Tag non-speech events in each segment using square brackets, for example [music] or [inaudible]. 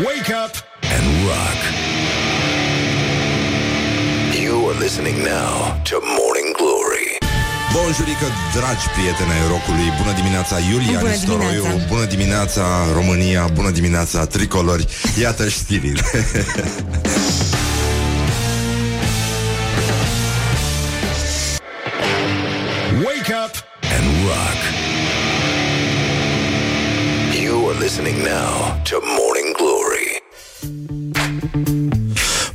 Wake up and rock. You are listening now to Morning Glory. Bonjurică, dragi prieteni ai rocului Bună dimineața, Iulia Bună Nistoroiu dimineața. Bună dimineața, România Bună dimineața, tricolori Iată știrile [laughs] Wake up and rock. You are listening now to Morning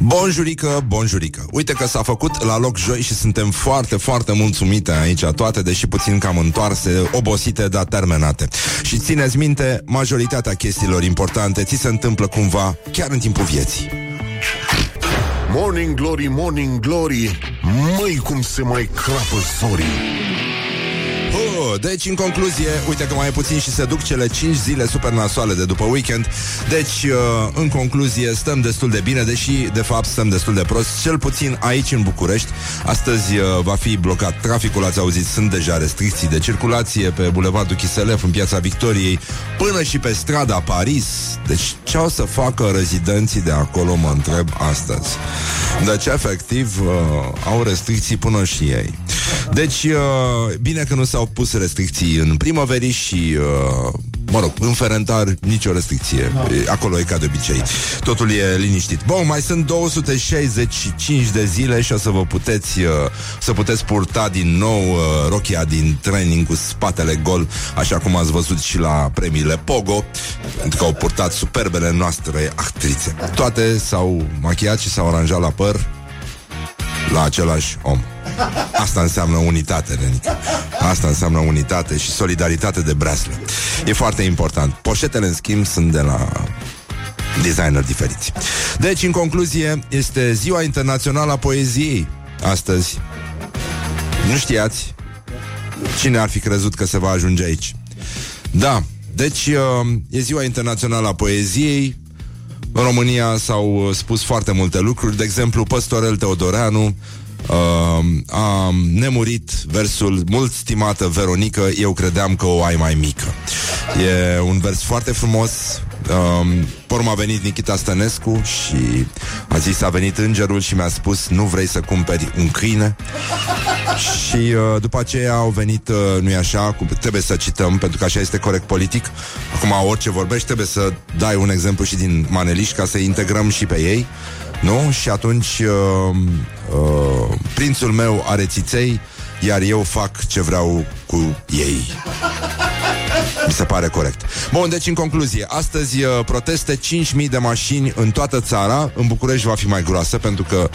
Bonjurică, bonjurică. Uite că s-a făcut la loc joi Și suntem foarte, foarte mulțumite aici Toate, deși puțin cam întoarse Obosite, dar termenate. Și țineți minte, majoritatea chestiilor importante Ți se întâmplă cumva chiar în timpul vieții. Morning Glory, Morning Glory Măi cum se mai crapă sorii Oh, deci, în concluzie, uite că mai e puțin și se duc cele 5 zile super nasoale de după weekend. Deci, uh, în concluzie, stăm destul de bine, deși, de fapt, stăm destul de prost, cel puțin aici în București. Astăzi uh, va fi blocat traficul, ați auzit, sunt deja restricții de circulație pe Bulevardul Chiselef, în Piața Victoriei, până și pe strada Paris. Deci, ce o să facă rezidenții de acolo, mă întreb astăzi. Deci, efectiv, uh, au restricții până și ei. Deci, uh, bine că nu s-au pus restricții în primăverii și, uh, mă rog, în Ferentar nicio restricție. E, Acolo e ca de obicei. Totul e liniștit. Bun, mai sunt 265 de zile și o să vă puteți, uh, să puteți purta din nou uh, rochia din training cu spatele gol, așa cum ați văzut și la premiile Pogo, pentru că au purtat superbele noastre actrițe. Toate s-au machiat și s-au aranjat la păr la același om. Asta înseamnă unitate, Renica. Asta înseamnă unitate și solidaritate de breaslă. E foarte important. Poșetele, în schimb, sunt de la designer diferiți. Deci, în concluzie, este Ziua Internațională a Poeziei astăzi. Nu știați? Cine ar fi crezut că se va ajunge aici? Da, deci uh, e Ziua Internațională a Poeziei. În România s-au uh, spus foarte multe lucruri. De exemplu, Păstorel Teodoreanu uh, a nemurit versul Mult stimată Veronică, eu credeam că o ai mai mică. E un vers foarte frumos. Um, Porm a venit Nikita Stănescu și a zis a venit îngerul și mi-a spus nu vrei să cumperi un câine și uh, după aceea au venit, uh, nu-i așa, cu, trebuie să cităm, pentru că așa este corect politic. Acum, orice vorbești, trebuie să dai un exemplu și din maneliști ca să integrăm și pe ei. Nu? Și atunci uh, uh, prințul meu are țiței, iar eu fac ce vreau cu ei. Mi se pare corect. Bun, deci în concluzie, astăzi uh, proteste 5.000 de mașini în toată țara. În București va fi mai groasă, pentru că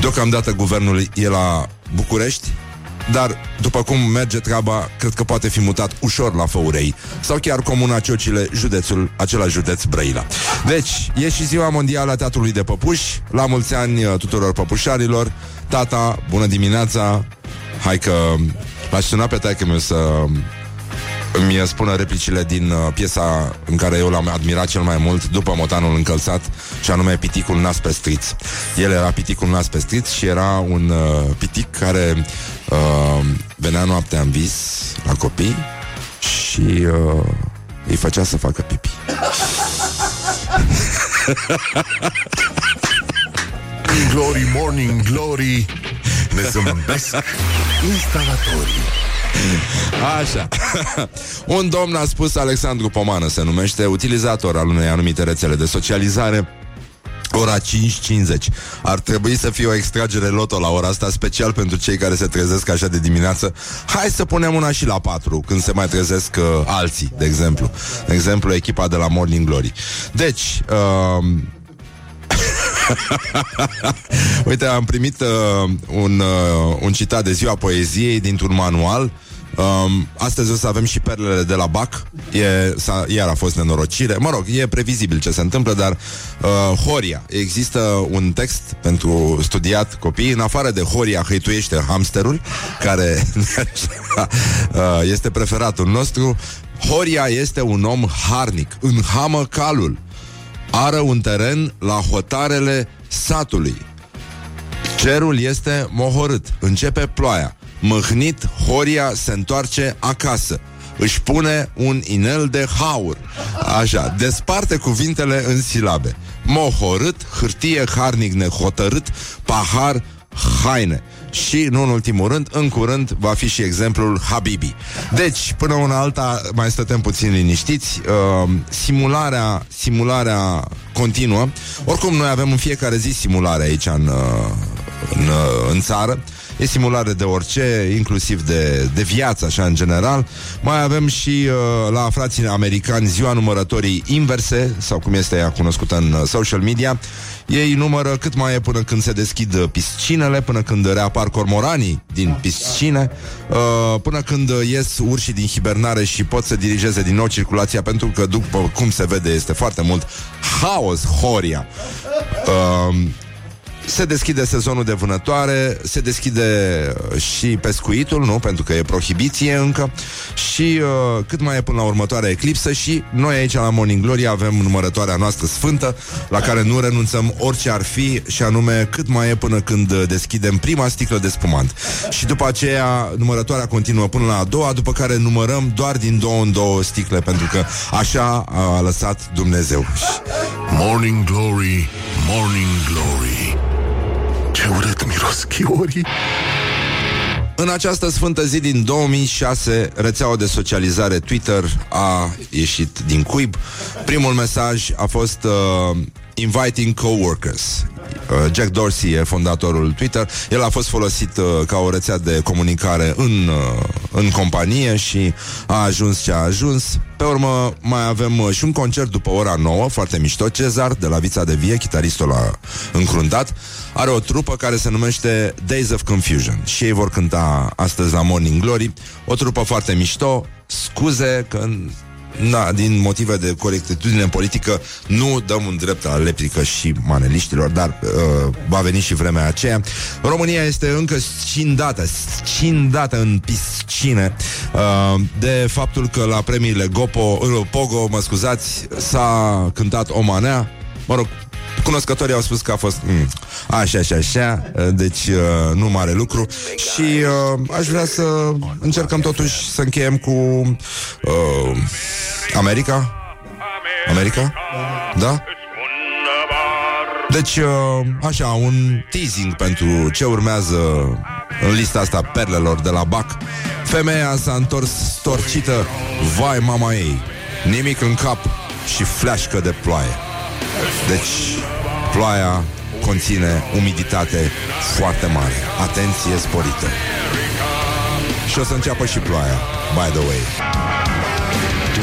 deocamdată guvernul e la București, dar după cum merge treaba, cred că poate fi mutat ușor la Făurei sau chiar Comuna Ciocile, județul, acela județ Brăila. Deci, e și ziua mondială a teatrului de păpuși. La mulți ani uh, tuturor păpușarilor. Tata, bună dimineața! Hai că l-aș suna pe taică meu să îmi spună replicile din uh, piesa în care eu l-am admirat cel mai mult după motanul încălțat și anume Piticul nas pe striț. El era Piticul nas pe striț și era un uh, pitic care uh, venea noaptea în vis la copii și uh, îi făcea să facă pipi. Glory, Morning Glory Ne zâmbesc instalatorii Așa. Un domn a spus Alexandru Pomană se numește, utilizator al unei anumite rețele de socializare Ora 5.50 Ar trebui să fie o extragere loto la ora asta Special pentru cei care se trezesc așa de dimineață. Hai să punem una și la 4 Când se mai trezesc uh, alții, de exemplu. De exemplu, echipa de la Morning Glory. Deci, uh, [laughs] Uite, am primit uh, un, uh, un citat de ziua poeziei dintr-un manual. Um, astăzi o să avem și perlele de la BAC. E, s-a, Iar a fost nenorocire. Mă rog, e previzibil ce se întâmplă Dar uh, Horia, există un text Pentru studiat copii În afară de Horia hăituiește hamsterul Care [laughs] uh, Este preferatul nostru Horia este un om harnic. Înhamă calul. Ară un teren la hotarele satului. Cerul este mohorât. Începe ploaia Mâhnit, Horia se întoarce acasă își pune un inel de haur. Așa, desparte cuvintele în silabe. Mohorât, hârtie, harnic nehotărât, pahar, haine. Și, nu în ultimul rând, în curând va fi și exemplul Habibi. Deci, până una alta, mai stătem puțin liniștiți. Uh, simularea, simularea continuă. Oricum, noi avem în fiecare zi simulare aici în, uh, în, uh, în țară. E simulare de orice, inclusiv de, de viață, așa, în general. Mai avem și uh, la frații americani ziua numărătorii inverse, sau cum este ea cunoscută în uh, social media. Ei numără cât mai e până când se deschid uh, piscinele, până când reapar cormoranii din piscine, uh, până când ies urșii din hibernare și pot să dirigeze din nou circulația, pentru că, după cum se vede, este foarte mult haos, horia. Uh, se deschide sezonul de vânătoare, se deschide uh, și pescuitul, nu? Pentru că e prohibiție încă și uh, cât mai e până la următoarea eclipsă și noi aici la Morning Glory avem numărătoarea noastră sfântă la care nu renunțăm orice ar fi și anume cât mai e până când deschidem prima sticlă de spumant. Și după aceea numărătoarea continuă până la a doua, după care numărăm doar din două în două sticle pentru că așa a lăsat Dumnezeu. Morning Glory, Morning Glory Ce urât miros chiorii În această sfântă zi din 2006, rețeaua de socializare Twitter a ieșit din cuib. Primul mesaj a fost uh, Inviting Coworkers. Uh, Jack Dorsey e fondatorul Twitter. El a fost folosit uh, ca o rețea de comunicare în, uh, în companie și a ajuns ce a ajuns. Pe urmă mai avem uh, și un concert după ora 9, foarte mișto. Cezar de la Vița de Vie, chitaristul la încruntat, are o trupă care se numește Days of Confusion și ei vor cânta astăzi la Morning Glory. O trupă foarte mișto. Scuze că Na, din motive de corectitudine politică nu dăm un drept la leplică și maneliștilor, dar uh, va veni și vremea aceea. România este încă scindată, scindată în piscine uh, de faptul că la premiile Gopo, uh, Pogo, mă scuzați, s-a cântat o manea, mă rog, Cunoscătorii au spus că a fost mm, așa și așa, uh, deci uh, nu mare lucru și uh, aș vrea să încercăm totuși să încheiem cu uh, America. America? Da? Deci, uh, așa, un teasing pentru ce urmează în lista asta perlelor de la BAC. Femeia s-a întors storcită, vai mama ei, nimic în cap și fleașcă de ploaie. Deci, ploaia conține umiditate foarte mare. Atenție sporită. Și o să înceapă și ploaia, by the way.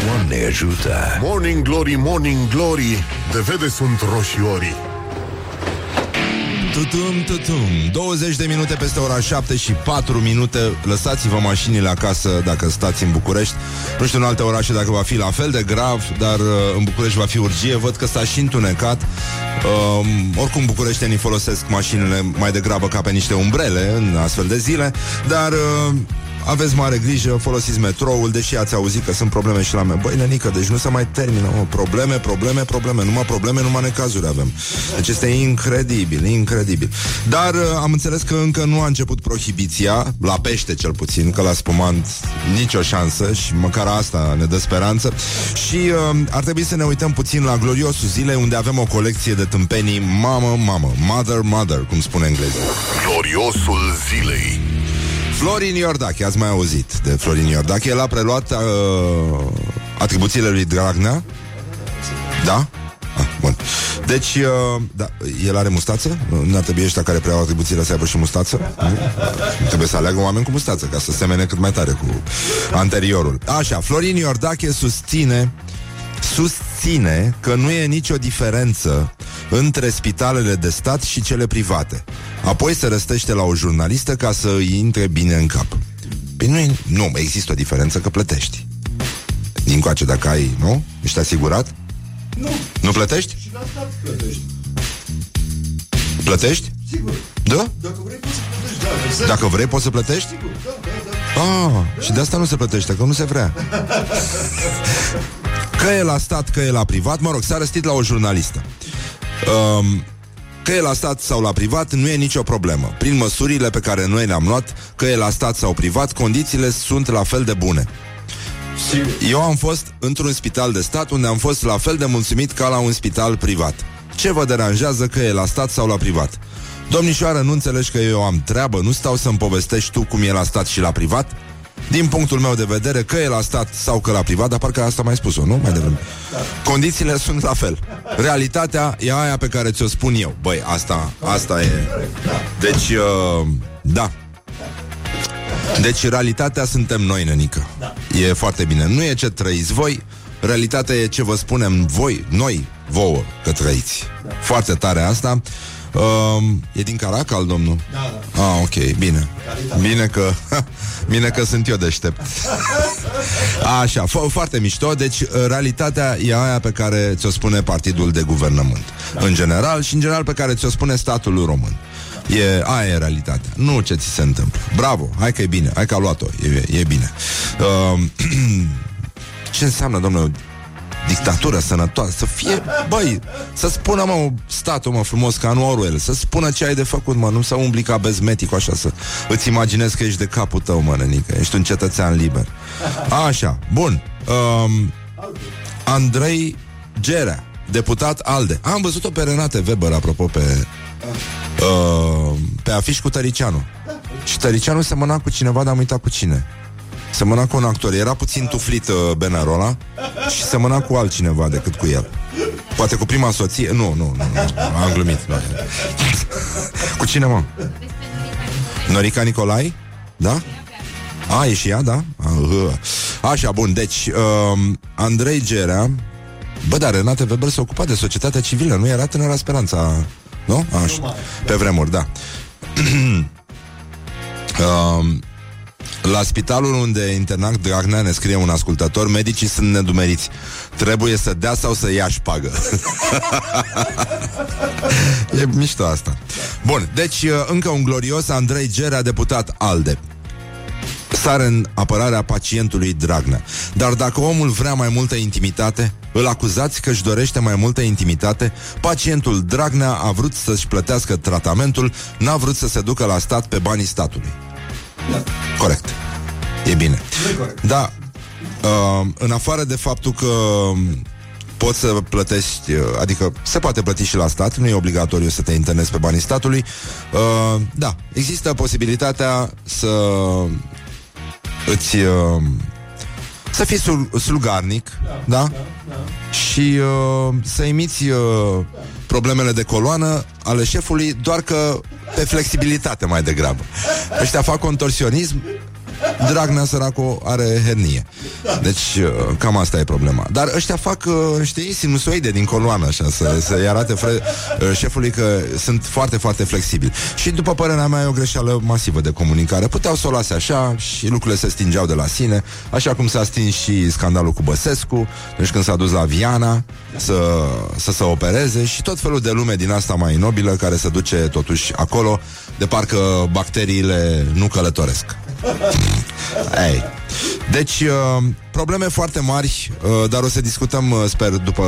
Doamne ajută! Morning Glory, Morning Glory De vede sunt roșiorii Tutum, tutum. 20 de minute peste ora 7 și 4 minute. Lăsați-vă mașinile acasă dacă stați în București. Nu știu în alte orașe dacă va fi la fel de grav Dar uh, în București va fi urgie. Văd că s-a și întunecat. Uh, Oricum bucureștenii folosesc mașinile mai degrabă ca pe niște umbrele În astfel de zile Dar uh, aveți mare grijă, folosiți metroul, deși ați auzit că sunt probleme și la mine. Băi, nenică, deci nu se mai termină, mă. Probleme, probleme, probleme. Numai probleme, numai necazuri avem. Deci este incredibil, incredibil. Dar uh, am înțeles că încă nu a început prohibiția, la pește cel puțin, că la spumant nicio șansă și măcar asta ne dă speranță. Și uh, ar trebui să ne uităm puțin la gloriosul zilei, unde avem o colecție de tâmpenii mamă, mamă, mother, mother, cum spune engleză. Gloriosul zilei Florin Iordache, ați mai auzit de Florin Iordache El a preluat uh, atribuțiile lui Dragnea Da? Ah, bun. Deci, uh, da, el are mustață? Nu ar trebui ăștia care preiau atribuțiile să aibă și mustață? Nu? Trebuie să aleagă oameni cu mustață Ca să semene cât mai tare cu anteriorul Așa, Florin Iordache susține susține că nu e nicio diferență între spitalele de stat și cele private. Apoi se răstește la o jurnalistă ca să îi intre bine în cap. Păi nu, e, nu există o diferență că plătești. Din coace dacă ai, nu? Ești asigurat? Nu. Nu plătești? Și la stat plătești. Plătești? Sigur. Da? Dacă vrei poți să plătești, da, exact. Dacă vrei, poți să plătești? Sigur, da, da, da. Ah, și de asta nu se plătește, că nu se vrea. [laughs] Că e la stat, că e la privat, mă rog, s-a răstit la o jurnalistă. Um, că e la stat sau la privat, nu e nicio problemă. Prin măsurile pe care noi le-am luat, că e la stat sau privat, condițiile sunt la fel de bune. Și eu am fost într-un spital de stat unde am fost la fel de mulțumit ca la un spital privat. Ce vă deranjează că e la stat sau la privat? Domnișoară, nu înțelegi că eu am treabă? Nu stau să-mi povestești tu cum e la stat și la privat? Din punctul meu de vedere, că e la stat sau că la privat, dar parcă asta mai spus-o, nu? Mai devreme. Condițiile sunt la fel. Realitatea e aia pe care ți-o spun eu. Băi, asta, asta e. Deci, uh, da. Deci, realitatea suntem noi, nenică. E foarte bine. Nu e ce trăiți voi, realitatea e ce vă spunem voi, noi, vouă, că trăiți. Foarte tare asta. Uh, e din Caracal, domnul? Da, da. Ah, ok, bine. Bine că, [laughs] bine că sunt eu deștept. Așa, fo- foarte mișto. Deci, uh, realitatea e aia pe care ți-o spune partidul de guvernământ. În general și în general pe care ți-o spune statul român. E, aia e realitatea. Nu ce ți se întâmplă. Bravo, hai că e bine, hai că a luat-o, e, e bine. Uh, [clears throat] ce înseamnă, domnule, dictatură sănătoasă, să fie, băi, să spună, mă, statul, mă, frumos, ca în Orwell, să spună ce ai de făcut, mă, nu să umbli ca bezmetic, așa, să îți imaginezi că ești de capul tău, mă, nenică, ești un cetățean liber. Așa, bun. Um, Andrei Gerea, deputat ALDE. Am văzut-o pe Renate Weber, apropo, pe, uh, pe afiș cu Tăricianu. Și Tăricianu semăna cu cineva, dar am uitat cu cine. Semăna cu un actor. Era puțin tuflit uh, Benarola și semăna cu altcineva decât cu el. Poate cu prima soție. Nu, nu, nu, nu. am glumit. Nu. cu cine, mă? Norica Nicolai? Da? A, e și ea, da? A, uh. Așa, bun, deci um, Andrei Gerea Bă, dar Renate Weber se ocupa de societatea civilă Nu era tânăra speranța Nu? Așa. Pe vremuri, da [clears throat] um, la spitalul unde e internat Dragnea ne scrie un ascultător Medicii sunt nedumeriți. Trebuie să dea sau să ia șpagă. [laughs] E mișto asta. Bun, deci uh, încă un glorios Andrei Gerea, deputat ALDE. Sare în apărarea pacientului Dragnea. Dar dacă omul vrea mai multă intimitate Îl acuzați că își dorește mai multă intimitate Pacientul Dragnea a vrut să-și plătească tratamentul N-a vrut să se ducă la stat pe banii statului Corect. E bine. Da. Uh, în afară de faptul că poți să plătești, uh, adică se poate plăti și la stat, nu e obligatoriu să te internezi pe banii statului. Uh, da, există posibilitatea să îți uh, să fii sul- slugarnic, da? da? Și uh, să imiți uh, problemele de coloană ale șefului, doar că pe flexibilitate mai degrabă. Ăștia fac contorsionism, Dragnea săracu are hernie. Deci, uh, cam asta e problema. Dar ăștia fac, uh, știi, sinusoide din coloană, așa, să, să-i arate fre- uh, șefului că sunt foarte, foarte flexibili. Și, după părerea mea, e o greșeală masivă de comunicare. Puteau să o lase așa și lucrurile se stingeau de la sine, așa cum s-a stins și scandalul cu Băsescu, deci când s-a dus la Viana să, să se opereze și tot felul de lume din asta mai nobilă care se duce totuși acolo, de parcă bacteriile nu călătoresc. Ei. Deci, uh, probleme foarte mari, uh, dar o să discutăm, uh, sper, după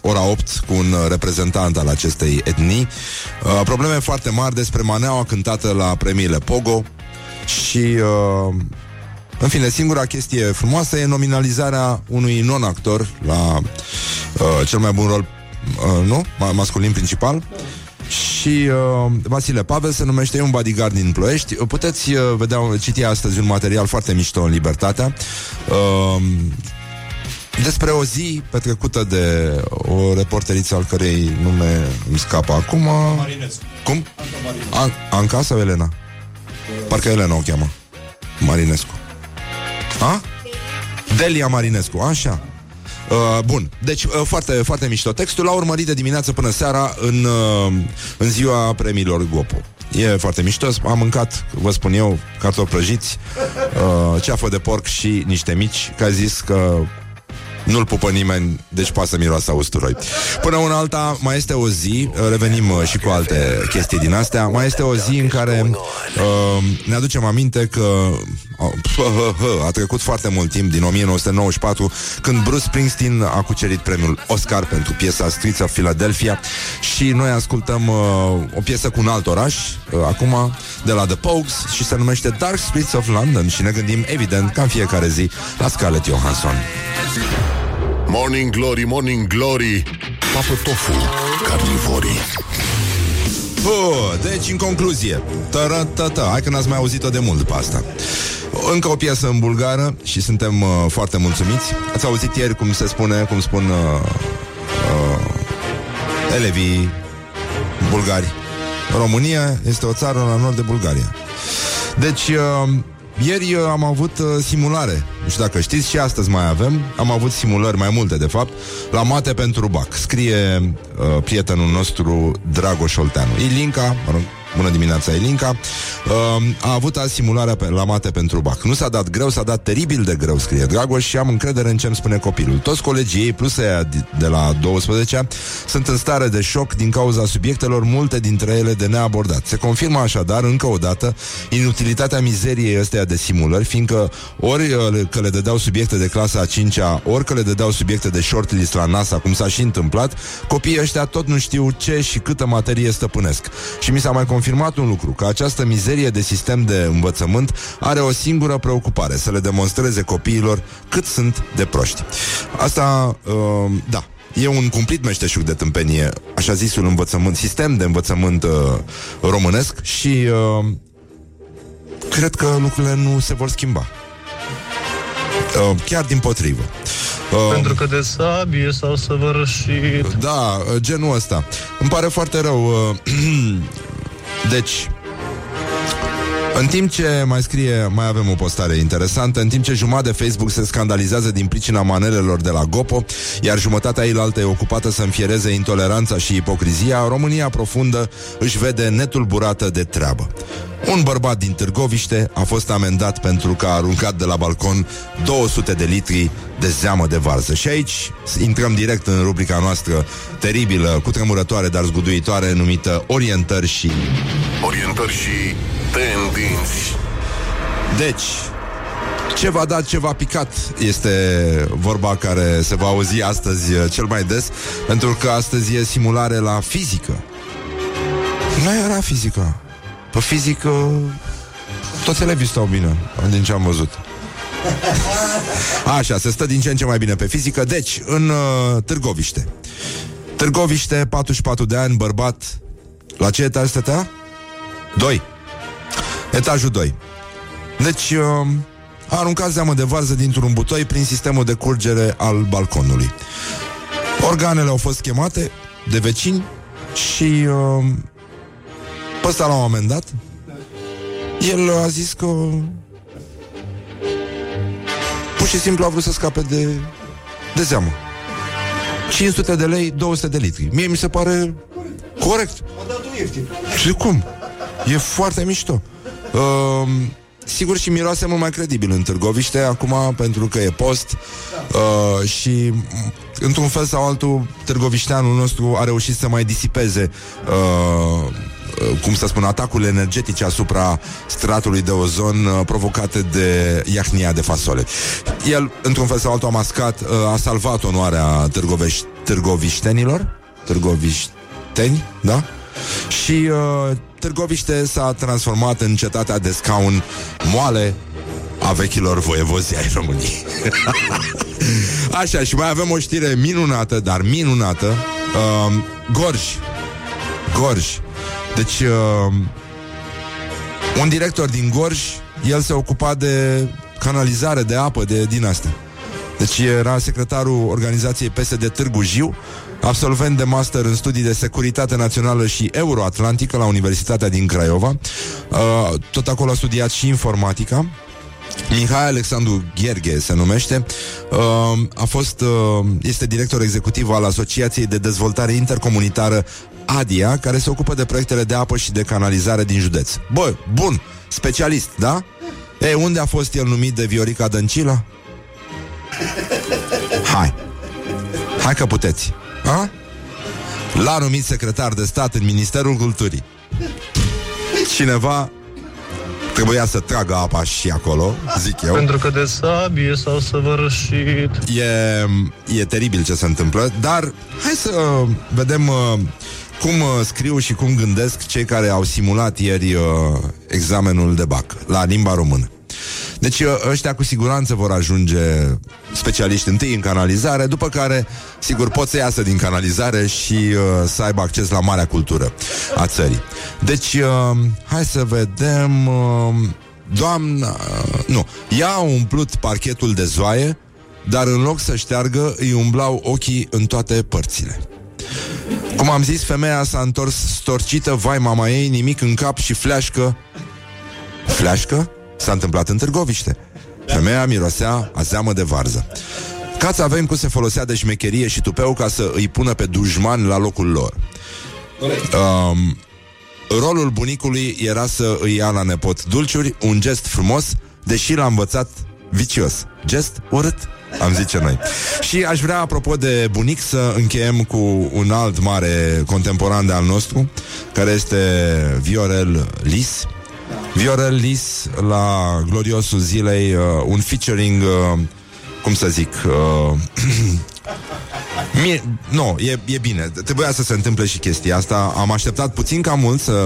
ora 8 cu un reprezentant al acestei etnii. Uh, probleme foarte mari despre maneaua cântată la premiile Pogo și... Uh, în fine, singura chestie frumoasă e nominalizarea unui non-actor la uh, cel mai bun rol, uh, nu? Ma- masculin principal. Și uh, Vasile Pavel se numește e un bodyguard din Ploiești. Puteți uh, vedea, citi astăzi un material foarte mișto în Libertatea. Uh, despre o zi petrecută de o reporteriță al cărei nume îmi scapă acum. Marinescu. Cum? An- Anca sau Elena? Parcă Elena o cheamă. Marinescu. A? Delia Marinescu, așa. Uh, bun, deci uh, foarte, foarte mișto textul. L-a urmărit de dimineață până seara În, uh, în ziua premiilor Gopo E foarte mișto, am mâncat, vă spun eu, cartofi prăjiți uh, Ceafă de porc și niște mici Că a zis că Nu-l pupă nimeni, deci poate să miroasă usturoi. Până una alta, mai este o zi, revenim uh, și cu alte chestii din astea, mai este o zi în care uh, ne aducem aminte că uh, [laughs] a trecut foarte mult timp, din 1994, când Bruce Springsteen a cucerit premiul Oscar pentru piesa Streets of Philadelphia și noi ascultăm uh, o piesă cu un alt oraș, uh, acum, de la The Pogues și se numește Dark Streets of London și ne gândim, evident, ca în fiecare zi, la Scarlett Johansson. Morning Glory, Morning Glory Papă tofu, carnivorii Bă, deci, în concluzie, tără-tă-tă, hai că n-ați mai auzit-o de mult după asta. Încă o piesă în bulgară și suntem uh, foarte mulțumiți. Ați auzit ieri cum se spune, cum spun uh, uh, elevii bulgari. România este o țară la nord de Bulgaria. Deci, uh, ieri uh, am avut uh, simulare. Nu știu dacă știți, și astăzi mai avem. Am avut simulări mai multe, de fapt, la mate pentru BAC. Scrie uh, prietenul nostru Dragoș Olteanu. Ilinca, mă rog, Bună dimineața, Elinca. Uh, a avut azi simularea pe, la mate pentru BAC. Nu s-a dat greu, s-a dat teribil de greu, scrie Dragoș, și am încredere în ce îmi spune copilul. Toți colegii ei, plus ea de la 12 sunt în stare de șoc din cauza subiectelor, multe dintre ele de neabordat. Se confirmă așadar, încă o dată, inutilitatea mizeriei ăsteia de simulări, fiindcă ori uh, că le dădeau subiecte de clasa a 5-a, ori că le dădeau subiecte de shortlist la NASA, cum s-a și întâmplat, copiii ăștia tot nu știu ce și câtă materie stăpânesc. Și mi s-a mai confirmat un lucru, că această mizerie de sistem de învățământ are o singură preocupare, să le demonstreze copiilor cât sunt de proști. Asta, uh, da, E un cumplit meșteșug de tâmpenie, așa zisul învățământ, sistem de învățământ uh, românesc și uh, cred că lucrurile nu se vor schimba. Uh, chiar din potrivă. Uh, Pentru că de sabie s-au săvârșit da, uh, genul ăsta. Îmi pare foarte rău. uh, [clears throat] Deci, în timp ce mai scrie, mai avem o postare interesantă, în timp ce jumătate de Facebook se scandalizează din pricina manelelor de la Gopo, iar jumătatea eilaltă e ocupată să înfiereze intoleranța și ipocrizia, România profundă își vede netulburată de treabă. Un bărbat din Târgoviște a fost amendat pentru că a aruncat de la balcon 200 de litri de zeamă de varză. Și aici intrăm direct în rubrica noastră teribilă, cu tremurătoare, dar zguduitoare, numită Orientări și... Orientări și tendinți. Deci, ce v-a dat, ce v-a picat Este vorba care se va auzi astăzi uh, cel mai des Pentru că astăzi e simulare la fizică. Nu era fizică. Pe fizică Toți elevii stau bine Din ce am văzut [laughs] Așa, se stă din ce în ce mai bine pe fizică Deci, în uh, Târgoviște Târgoviște, 44 de ani, bărbat La ce etaj stătea? 2 Etajul 2 Deci uh, a aruncat zeamă de varză dintr-un butoi prin sistemul de curgere al balconului. Organele au fost chemate de vecini și uh, pe ăsta l-au amendat. El a zis că pur și simplu a vrut să scape de, de zeamă. 500 de lei, 200 de litri. Mie mi se pare corect. Și cum? E foarte mișto. Uh, sigur și miroase mult mai credibil în Târgoviște acum pentru că e post uh, și m- într-un fel sau altul Târgovișteanul nostru a reușit să mai disipeze uh, uh, cum să spun, atacurile energetice asupra stratului de ozon uh, provocate de iahnia de fasole. El, într-un fel sau altul, a mascat, uh, a salvat onoarea târgoveș- târgoviștenilor, târgovișteni, da? Și uh, Târgoviște s-a transformat în cetatea de scaun moale a vechilor voievozi ai României. [laughs] Așa, și mai avem o știre minunată, dar minunată. Uh, Gorj. Gorj. Deci, uh, un director din Gorj, el se ocupa de canalizare de apă de din astea. Deci era secretarul organizației PSD Târgu Jiu, absolvent de master în studii de securitate națională și euroatlantică la Universitatea din Craiova. Uh, tot acolo a studiat și informatica. Mihai Alexandru Gherghe se numește uh, A fost uh, Este director executiv al Asociației de Dezvoltare Intercomunitară ADIA Care se ocupă de proiectele de apă și de canalizare din județ Bă, bun, specialist, da? Ei, unde a fost el numit de Viorica Dăncilă? Hai Hai că puteți. A? L-a numit secretar de stat în Ministerul Culturii. Cineva trebuia să tragă apa și acolo, zic eu. Pentru că de sabie s-au săvârșit E, e teribil ce se întâmplă, dar hai să vedem uh, cum uh, scriu și cum gândesc cei care au simulat ieri uh, examenul de bac la limba română. Deci uh, ăștia cu siguranță vor ajunge specialiști întâi în canalizare, după care, sigur, pot să iasă din canalizare și uh, să aibă acces la marea cultură a țării. Deci, uh, hai să vedem... Uh, doamna... Uh, nu, ea a umplut parchetul de zoaie, dar în loc să șteargă, îi umblau ochii în toate părțile. Cum am zis, femeia s-a întors storcită, vai mama ei, nimic în cap și fleașcă. Fleașcă? S-a întâmplat în Târgoviște. Femeia mirosea a zeamă de varză. Cața avem cum se folosea de șmecherie și tupeu ca să îi pună pe dușman la locul lor. Um, rolul bunicului era să îi ia la nepot dulciuri, un gest frumos, deși l-a învățat vicios. Gest urât, am zice noi. Și aș vrea, apropo de bunic, să încheiem cu un alt mare contemporan de al nostru, care este Viorel Lis. Viorel Lis la gloriosul zilei, uh, un featuring, uh, cum să zic, uh, [clears throat] Mie, nu, e, e bine. Trebuia să se întâmple și chestia asta. Am așteptat puțin ca mult să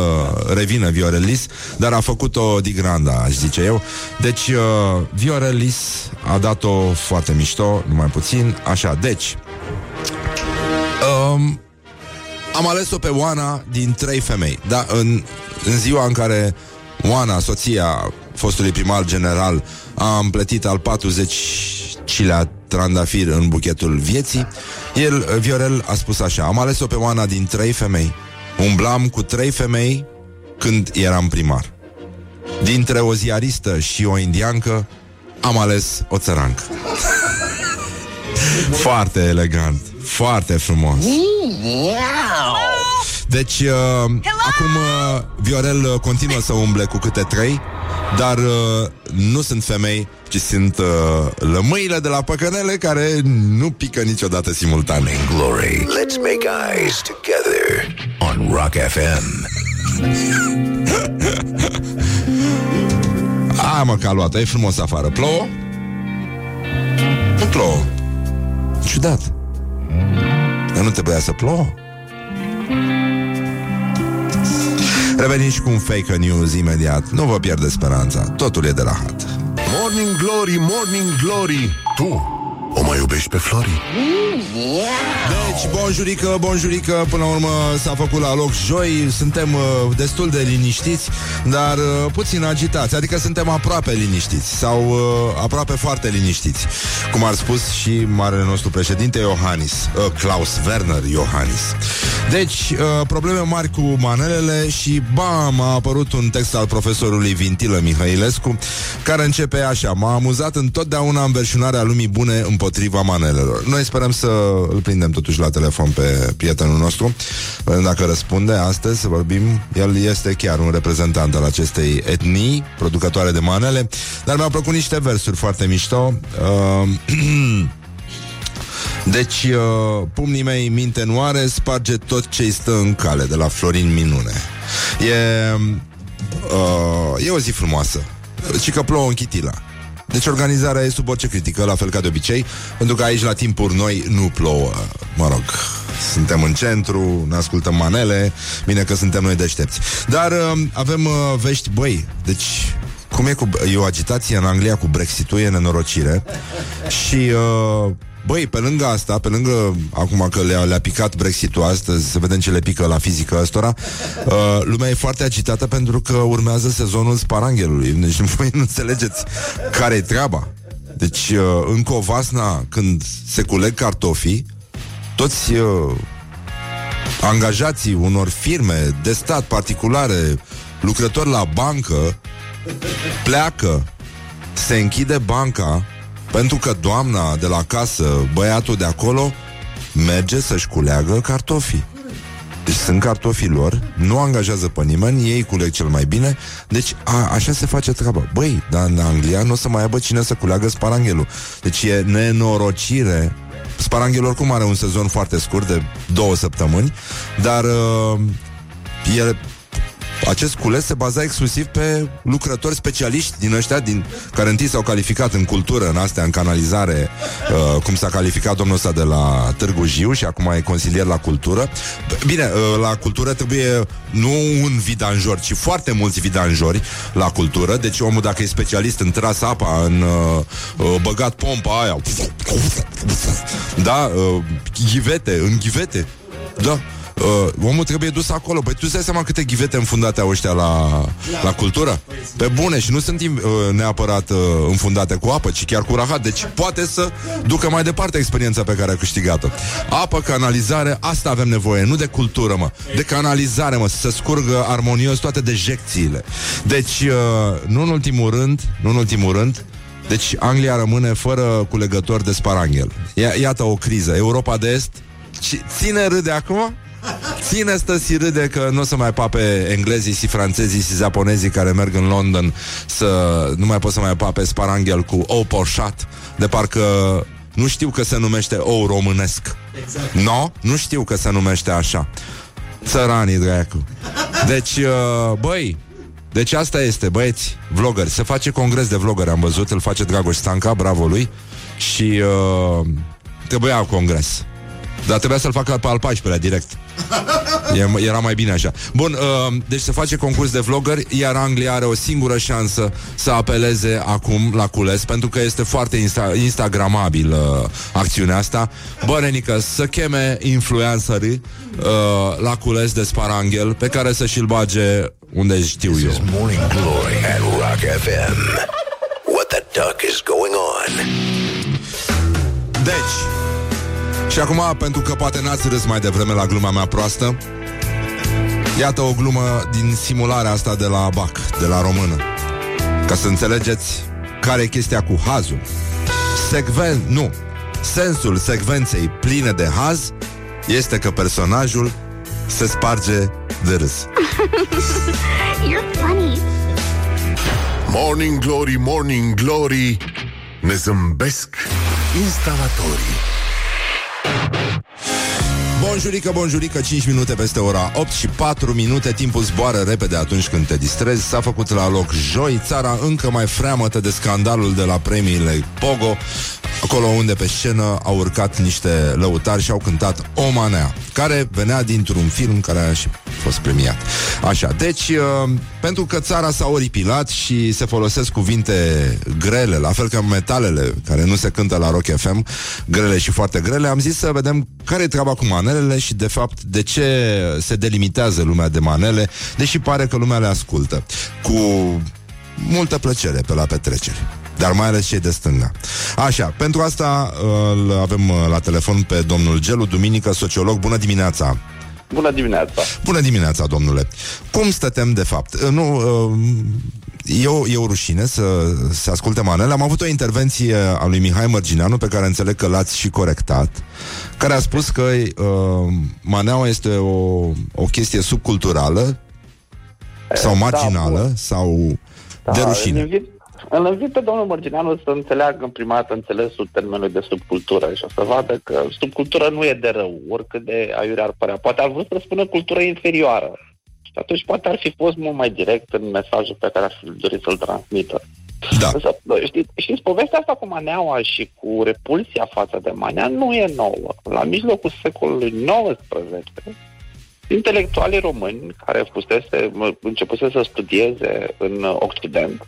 revină Viorelis, dar a făcut-o di granda, aș zice eu. Deci, uh, Viorelis a dat-o foarte mișto, numai puțin. Așa, deci... Um, am ales-o pe Oana din trei femei. Da, în, în ziua în care Oana, soția fostului primar general, a împletit al 40-lea trandafir în buchetul vieții, el, Viorel, a spus așa, am ales-o pe Oana din trei femei. Umblam cu trei femei când eram primar. Dintre o ziaristă și o indiancă, am ales o țărancă. [laughs] foarte elegant, foarte frumos. Deci, uh, acum uh, Viorel uh, continuă să umble cu câte trei, dar uh, nu sunt femei, ci sunt uh, lămâile de la păcănele care nu pică niciodată simultan. Glory. Let's make eyes together on Rock FM. A, [laughs] mă, că a luat, e frumos afară. Plouă? Nu plouă. Ciudat. Dar nu trebuia să plouă? Revenim și cu un fake news imediat. Nu vă pierde speranța. Totul e de la hat. Morning Glory, Morning Glory Tu o mai iubești pe Flori? Deci, bonjurică, bonjurică, până la urmă s-a făcut la loc joi, suntem uh, destul de liniștiți, dar uh, puțin agitați, adică suntem aproape liniștiți sau uh, aproape foarte liniștiți, cum ar spus și marele nostru președinte Iohannis, uh, Klaus Werner Iohannis. Deci, uh, probleme mari cu manelele și bam, a apărut un text al profesorului Vintilă Mihailescu, care începe așa, m-a amuzat întotdeauna înverșunarea lumii bune împotriva manelelor. Noi sperăm să îl prindem totuși la telefon pe prietenul nostru. Vedem Dacă răspunde astăzi, să vorbim. El este chiar un reprezentant al acestei etnii producătoare de manele. Dar mi-au plăcut niște versuri foarte mișto. Uh, [clears throat] deci, uh, pumnii mei minte noare sparge tot ce-i stă în cale de la Florin Minune. E, uh, e o zi frumoasă. Și că plouă în Chitila. Deci organizarea e sub orice critică, la fel ca de obicei, pentru că aici la timpuri noi nu plouă. Mă rog, suntem în centru, ne ascultăm manele, bine că suntem noi deștepți. Dar uh, avem uh, vești, băi, deci cum e cu e o agitație în Anglia cu Brexit-ul, e nenorocire. Și uh, Băi, pe lângă asta, pe lângă acum că le-a, le picat Brexit-ul astăzi, să vedem ce le pică la fizică ăstora, uh, lumea e foarte agitată pentru că urmează sezonul sparanghelului. Deci [laughs] voi nu înțelegeți care e treaba. Deci, uh, în Covasna, când se culeg cartofii, toți uh, angajații unor firme de stat particulare, lucrători la bancă, pleacă, se închide banca pentru că doamna de la casă, băiatul de acolo, merge să-și culeagă cartofii. Deci sunt cartofii lor, nu angajează pe nimeni, ei culeg cel mai bine, deci a, așa se face treaba. Băi, dar în Anglia nu o să mai aibă cine să culeagă sparanghelul. Deci e nenorocire Sparanghel oricum are un sezon foarte scurt de două săptămâni, dar uh, el acest cules se baza exclusiv pe lucrători specialiști din ăștia din, care întâi s-au calificat în cultură, în astea, în canalizare, uh, cum s-a calificat domnul ăsta de la Târgu Jiu și acum e consilier la cultură. Bine, uh, la cultură trebuie nu un vidanjor, ci foarte mulți vidanjori la cultură. Deci omul, dacă e specialist în tras apa, în uh, uh, băgat pompa aia, da, uh, ghivete, în ghivete, da, uh, omul trebuie dus acolo. Păi tu îți dai seama câte ghivete înfundate au ăștia la, la cultură? Pe bune și nu sunt uh, neapărat uh, înfundate cu apă, ci chiar cu rahat. Deci poate să ducă mai departe experiența pe care a câștigat-o. Apă, canalizare, asta avem nevoie, nu de cultură, mă. De canalizare, mă, să scurgă armonios toate dejecțiile. Deci, uh, nu în ultimul rând, nu în ultimul rând, deci Anglia rămâne fără culegător de sparanghel. Ia, iată o criză. Europa de Est ci- ține râde acum? Ține stă și râde că nu o să mai pape englezii și francezii și japonezii care merg în London să nu mai pot să mai pape sparanghel cu ou poșat, de parcă nu știu că se numește ou românesc. Exact. No, nu știu că se numește așa. Țăranii, dracu. Deci, uh, băi, deci asta este, băieți, vloggeri. Se face congres de vloggeri, am văzut, îl face Dragoș Stanca, bravo lui. Și uh, trebuia congres. Dar trebuia să-l facă pe al 14-lea direct. E- Era mai bine așa. Bun, uh, deci se face concurs de vloggeri, iar Anglia are o singură șansă să apeleze acum la cules, pentru că este foarte insta- instagramabil uh, acțiunea asta. Bă, Renică, să cheme influencerii uh, la cules de sparanghel, pe care să și-l bage unde știu eu. Morning Glory at Rock FM. What the duck is going on? Deci, și acum, pentru că poate n-ați râs mai devreme la gluma mea proastă, iată o glumă din simularea asta de la BAC, de la română. Ca să înțelegeți care e chestia cu hazul. Secven... Nu. Sensul secvenței pline de haz este că personajul se sparge de râs. [laughs] You're funny. Morning Glory, Morning Glory Ne zâmbesc instalatorii Bonjurică, bonjurică, 5 minute peste ora 8 și 4 minute. Timpul zboară repede atunci când te distrezi. S-a făcut la loc joi. Țara încă mai freamătă de scandalul de la premiile Pogo Acolo unde pe scenă au urcat niște lăutari și au cântat O Manea Care venea dintr-un film care a și fost premiat. Așa, deci uh, Pentru că țara s-a oripilat și se folosesc cuvinte grele La fel ca metalele care nu se cântă la Rock FM Grele și foarte grele Am zis să vedem care e treaba cu manelele Și de fapt de ce se delimitează lumea de manele Deși pare că lumea le ascultă. Cu multă plăcere pe la petreceri dar mai ales cei de stânga. Așa, pentru asta uh, îl avem uh, la telefon pe domnul Gelu Duminică, sociolog. Bună dimineața! Bună dimineața! Bună dimineața, domnule! Cum stătem de fapt? Uh, Nu, uh, e o, e o rușine să se asculte manele. Am avut o intervenție a lui Mihai Mărgineanu, pe care înțeleg că l-ați și corectat, care a spus că uh, maneaua este o, o chestie subculturală sau Da, marginală bun. sau de Îl rușine. Invit, îl invit pe domnul Mărgineanu să înțeleagă în prima dată înțelesul termenului de subcultură și o să vadă că subcultură nu e de rău, oricât de aiure ar părea. Poate ar vrut să spună cultură inferioară. Și atunci poate ar fi fost mult mai direct în mesajul pe care ar fi dorit să-l transmită. Da. Însă, bă, știți, știți, povestea asta cu maneaua și cu repulsia față de manea nu e nouă. La mijlocul secolului XIX, intelectualii români care fusese, mă, începuse să studieze în Occident,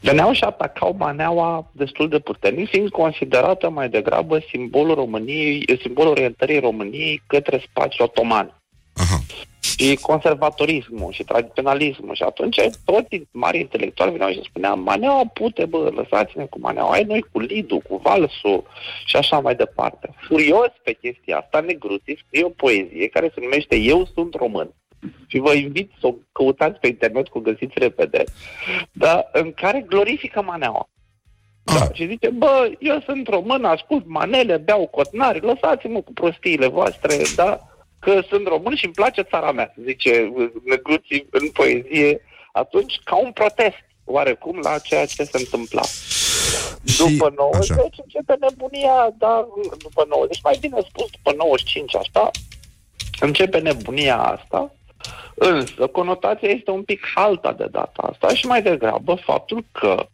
veneau și atacau maneaua destul de puternic, fiind considerată mai degrabă simbolul României, simbolul orientării României către spațiul otoman Aha. și conservatorismul și tradiționalismul și atunci toți mari intelectuali veneau și spuneau maneaua pute, bă, lăsați-ne cu maneaua, ai noi cu Lidu, cu Valsul și așa mai departe. Furios pe chestia asta, Negruții scrie o poezie care se numește Eu sunt român. Și vă invit să o căutați pe internet, că o găsiți repede, dar în care glorifică maneaua. Da, Ah. și zice, bă, eu sunt român, ascult manele, beau cotnari, lăsați-mă cu prostiile voastre, da? Că sunt român și îmi place țara mea, zice Negruții în poezie, atunci ca un protest, oarecum, la ceea ce se întâmpla. Și- După 90 așa. începe nebunia, da, după 90, mai bine spus, după 95 asta, începe nebunia asta, însă conotația este un pic alta de data asta și mai degrabă faptul că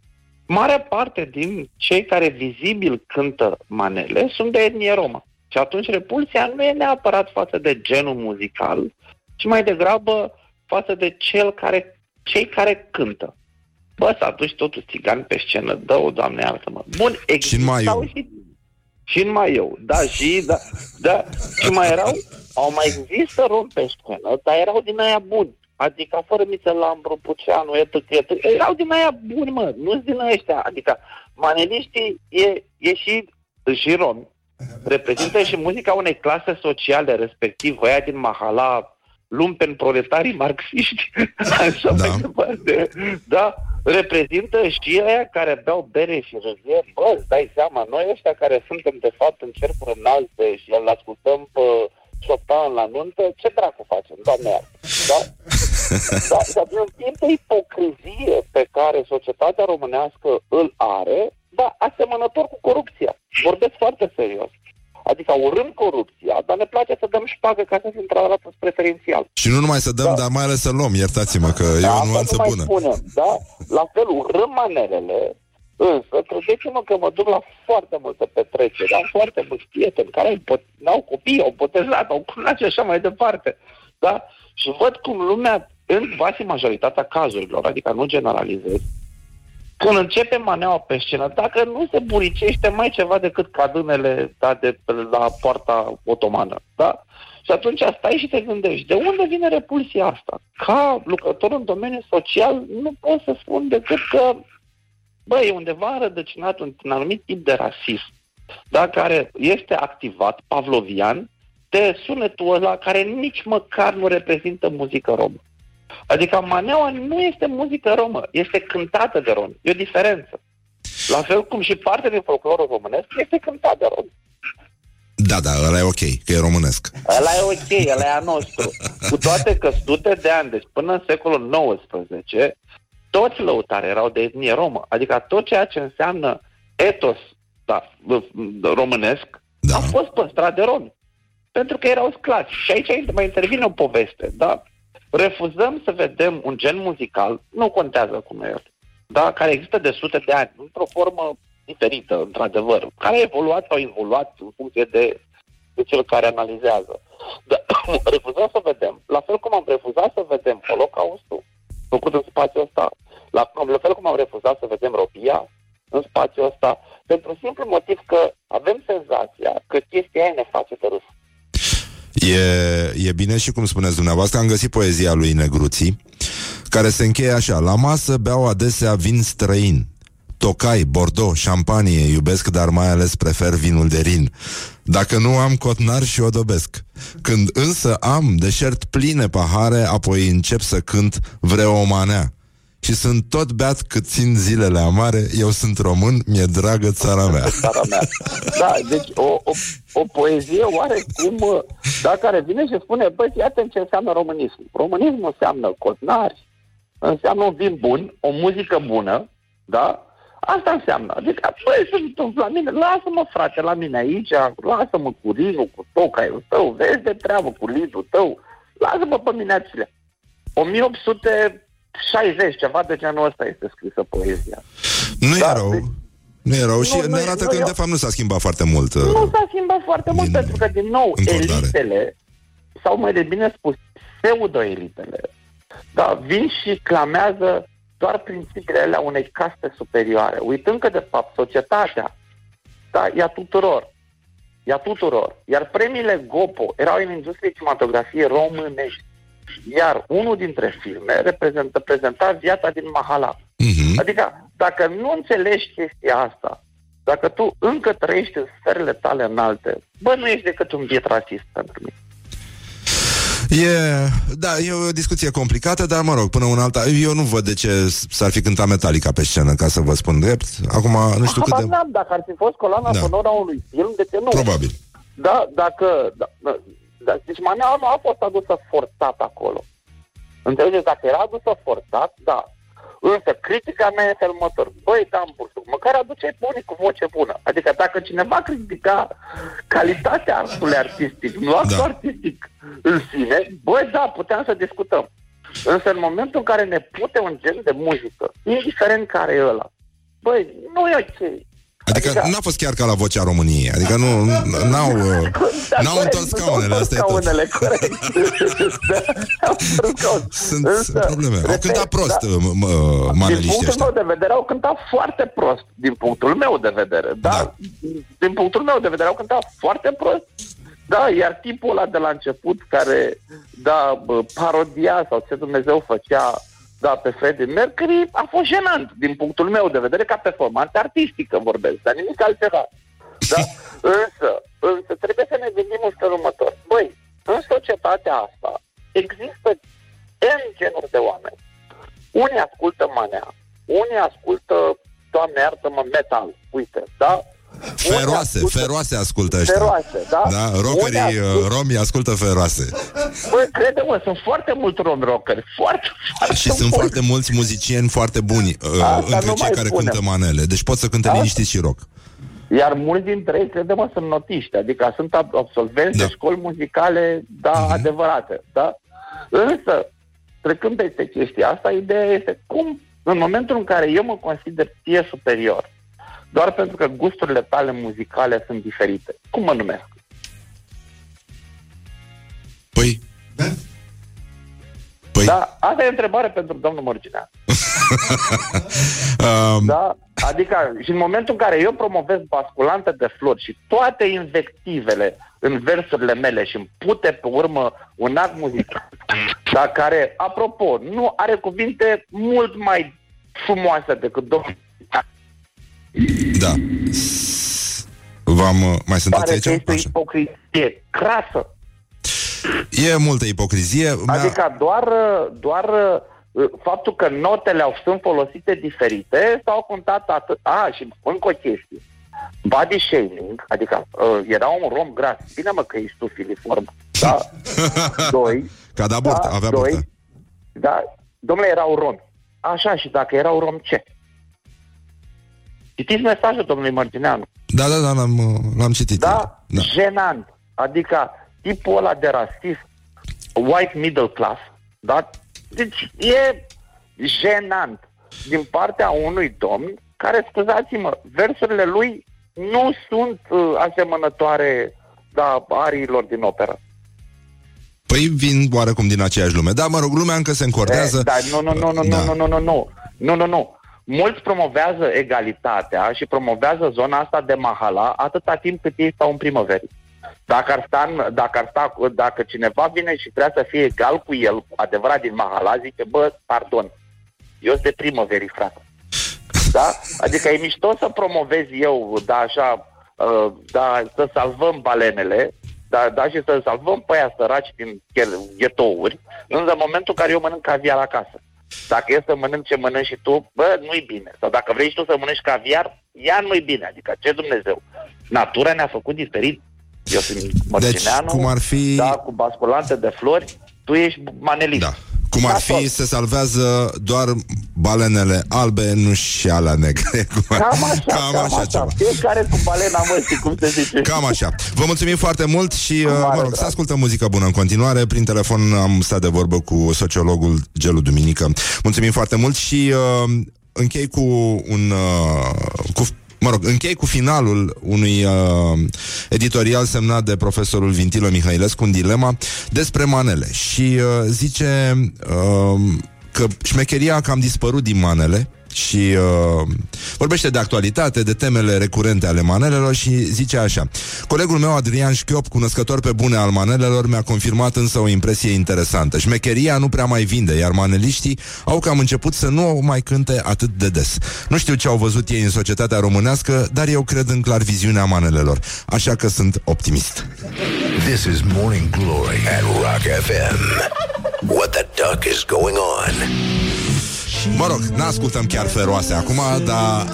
marea parte din cei care vizibil cântă manele sunt de etnie romă. Și atunci repulsia nu e neapărat față de genul muzical, ci mai degrabă față de cel care, cei care cântă. Bă, să aduci totul țigan pe scenă, dă-o, doamne, iartă-mă. Bun, existau maiu. și și în mai eu, da, și, da, da, și mai erau, au mai există rom pe scenă, dar erau din aia buni. Adică fără Mițel Lambru, Puceanu, etc, etc. Erau din aia buni, mă, nu din ăștia. Adică maneliștii e, e și, și romi. Reprezintă și muzica unei clase sociale, respectiv ăia din Mahala, lumpen proletarii marxiști, [laughs] așa Da. da. mai departe. Da, reprezintă și aia care beau bere și râzie. Bă, îți dai seama, noi ăștia care suntem de fapt în cercuri înalte și îl ascultăm pe Chopin la nuntă, ce dracu facem, doamne iartă, da? da, dar din timp de ipocrizie pe care societatea românească îl are, da, asemănător cu corupția. Vorbesc foarte serios. Adică urâm corupția, dar ne place să dăm șpagă ca să fim tratați preferențial. Și nu numai să dăm, Da. dar mai ales să luăm, iertați-mă că e o asta nuanță nu mai bună. Spunem, da? La fel, urâm manelele, însă credeți-mă că mă duc la foarte multe petreceri, am foarte mulți prieteni care au pot- n-au copii, au botezat, au cunat și așa mai departe. Da? Și văd cum lumea, în quasi majoritatea cazurilor, adică nu generalizez, când începe maneaua pe scenă, dacă nu se buricește mai ceva decât cadânele da, de pe la poarta otomană, da? Și atunci stai și te gândești, de unde vine repulsia asta? Ca lucrător în domeniul social, nu pot să spun decât că, bă, e undeva înrădăcinat un, un anumit tip de rasism, da, care este activat, pavlovian, de sunetul ăla care nici măcar nu reprezintă muzică romă. Adică maneaua nu este muzică romă, este cântată de romi. E o diferență. La fel cum și parte din folclorul românesc este cântat de romi. Da, da, ăla e ok, că e românesc. Ăla e ok, ăla e a nostru. Cu toate că sute de ani, deci până în secolul XIX, toți lăutari erau de etnie romă. Adică tot ceea ce înseamnă etos da, românesc Da. a fost păstrat de romi. Pentru că erau sclavi. Și aici mai intervine o poveste, da? Refuzăm să vedem un gen muzical, nu contează cum e el, da? care există de sute de ani, într-o formă diferită, într-adevăr, care a evoluat sau evoluat în funcție de, de cel care analizează. Da, [coughs] refuzăm să vedem, la fel cum am refuzat să vedem Holocaustul făcut în spațiul ăsta, la, la fel cum am refuzat să vedem robia în spațiul ăsta, pentru simplu motiv că avem senzația că chestia aia ne face să râs. E, e bine și cum spuneți dumneavoastră, am găsit poezia lui Negruții, care se încheie așa. La masă beau adesea vin străin. Tocai, Bordeaux, șampanie iubesc, dar mai ales prefer vinul de rin. Dacă nu am cotnar și o dobesc. Când însă am deșert pline pahare, apoi încep să cânt vreo o manea și sunt tot beat cât țin zilele amare, eu sunt român, mi-e dragă țara mea. [laughs] Țara mea. Da, deci o, o, o poezie oarecum, uh, da, care vine și spune, băi, iată ce înseamnă românism. Românism înseamnă cotnari, înseamnă un vin bun, o muzică bună, da? Asta înseamnă. Adică, băi, se întâmplă la mine, lasă-mă, frate, la mine aici, lasă-mă cu rinul, cu tocaiul tău, vezi de treabă cu lidul tău, lasă-mă pe mine acele. 1800 60, ceva de genul ăsta este scrisă poezia. Nu da, deci- e nu erau și nu, ne arată nu, că, eu. de fapt, nu s-a schimbat foarte mult. Nu uh, s-a schimbat foarte mult, pentru că, din nou, elitele, sau mai de bine spus, pseudo-elitele, da, vin și clamează doar principiile alea unei caste superioare, uitând că, de fapt, societatea, da, e a tuturor. E a tuturor. Iar premiile GOPO erau în industrie cinematografie românești. Iar unul dintre filme reprezentă, prezenta viața din Mahala. mhm. Adică, dacă nu înțelegi chestia asta, dacă tu încă trăiești în sferele tale înalte, bă, nu ești decât un biet rasist pentru mine. E, da, e o discuție complicată, dar mă rog, până un alta, eu nu văd de ce s-ar fi cântat Metallica pe scenă, ca să vă spun drept. Acum, nu știu cât Habar de... n-am, dacă ar fi fost coloana Da. da. sonoră a unui film, de ce nu? Probabil. Da, dacă... Da, da, da, deci maneaua nu a fost adusă forțat acolo. Înțelegeți? Dacă era adusă forțat, da. Însă critica mea este următor. Băi, Dan Bursuc, măcar aduce pe unii cu voce bună. Adică dacă cineva critica calitatea artului artistic, nu actul Da. artistic în sine, băi, da, puteam să discutăm. Însă în momentul în care ne pute un gen de muzică, indiferent care e ăla, băi, nu e ok. Adică, Adică- n-a fost chiar ca la vocea României. Adică nu, n-au, uh, [laughs] Da, n-au corect, întors nu scaunele, s-au asta e tot. scaunele, corect. da, au întors scaunele. Sunt Însă, probleme. Au repet, cântat prost da. uh, m- m- Din maneliștii punctul ăștia. meu de vedere au cântat foarte prost, din punctul meu de vedere. Da, Da. din punctul meu de vedere au cântat foarte prost. Da, iar tipul ăla de la început care, da, bă, parodia sau ce Dumnezeu făcea, da, pe Freddie Mercury, a fost jenant, din punctul meu de vedere, ca performanță artistică vorbesc, dar nimic altceva. Da? [laughs] Însă, însă trebuie să ne gândim în felul următor. Băi, în societatea asta există N genuri de oameni. Unii ascultă manea, unii ascultă, Doamne iartă-mă, metal, uite, da? Unii Feroase, ascultă- feroase ascultă ăștia. Feroase, da? Da, Unii rockerii uh, ascultă- romi ascultă feroase. Băi, crede-mă, sunt foarte mulți rom rockeri, foarte, foarte Și sunt mulți. foarte mulți muzicieni foarte buni uh, Asta între nu cei mai care spunem. cântă manele. Deci pot să cânte Asta- liniștit și rock. Iar mulți dintre ei, crede-mă, sunt notiști, adică sunt ab- absolvenți Da. de școli muzicale, da, Mhm. adevărate, da? Însă, trecând peste chestia asta, ideea este cum, în momentul în care eu mă consider ție superior, doar pentru că gusturile tale muzicale sunt diferite, cum mă numesc? Păi, Da? păi, Da, asta e o întrebare pentru domnul Mărginea. [laughs] um, Da? Adică, și în momentul în care eu promovez basculante de flori și toate invectivele în versurile mele și îmi pute pe urmă un act muzical, dar care, apropo, nu are cuvinte mult mai frumoase decât domnul da. V-am, uh, mai sunteți pare că aici? este o Așa. ipocrizie crasă. E multă ipocrizie. Mi-a- Adică doar, doar uh, faptul că notele au sunt folosite diferite s-au contat atât. A, și încă o chestie. Body shaming, adică uh, era un rom gras. Bine mă că ești tu filiform. Da? [laughs] Doi. Ca de abort, avea doi. burtă. Da, domnule, erau romi. Așa, și dacă erau rom, ce? Citiți mesajul domnului Mărgineanu. Da, da, da, l-am, uh, l-am citit. Da? da. Jenant. Adică tipul ăla de rasist, white middle class, da? Deci e jenant din partea unui domn care, scuzați-mă, versurile lui nu sunt uh, asemănătoare da, ariilor din operă. Păi vin oarecum din aceeași lume. Da, mă rog, lumea încă se încordează. Eh, Da, nu, nu, nu, nu, Da. nu, nu, nu, nu, nu, nu, nu. Mulți promovează egalitatea și promovează zona asta de mahala atâta timp cât ei stau în primăveri. Dacă ar, sta, în- dacă ar sta, dacă cineva vine și vrea să fie egal cu el, cu adevărat din mahala, zice, bă, pardon, eu sunt de primăveri, frate. Da? Adică e mișto să promovez eu, da, așa, uh, da, să salvăm balenele, da, da, și să salvăm pe aia săraci din ghe- ghetouri, însă în momentul în care eu mănânc caviar acasă. Dacă e să mănânc ce mănânci și tu, bă, nu-i bine. Sau dacă vrei și tu să mănânci caviar, ea nu-i bine. Adică, ce Dumnezeu? Natura ne-a făcut diferit. Eu sunt Mărcineanu, cum ar fi- da, cu basculante de flori, tu ești manelist. Da. Cum ar fi, Nasol. se salvează doar balenele albe, nu și alea negre. [laughs] Cum ar- Cam așa, cam așa ceva. Fiecare cu balena măsii, cum se zice. Cam așa. Vă mulțumim foarte mult și, uh, mare mă rog, să drag. ascultăm muzică bună în continuare. Prin telefon am stat de vorbă cu sociologul Gelu Duminică. Mulțumim foarte mult și uh, închei cu un... Uh, cu Mă rog, închei cu finalul unui uh, editorial semnat de profesorul Vintilo Mihailescu în dilema despre manele. Și uh, zice uh, că șmecheria a cam dispărut din manele și uh, vorbește de actualitate, de temele recurente ale manelelor și zice așa. Colegul meu Adrian Șchiop, cunoscător pe bune al manelelor, mi-a confirmat însă o impresie interesantă. Șmecheria nu prea mai vinde, iar maneliștii au cam început să nu o mai cânte atât de des. Nu știu ce au văzut ei în societatea românească, dar eu cred în clar viziunea manelelor, așa că sunt optimist. This is Morning Glory at Rock FM. What the duck is going on? Mă rog, n-ascultăm chiar feroase acum, dar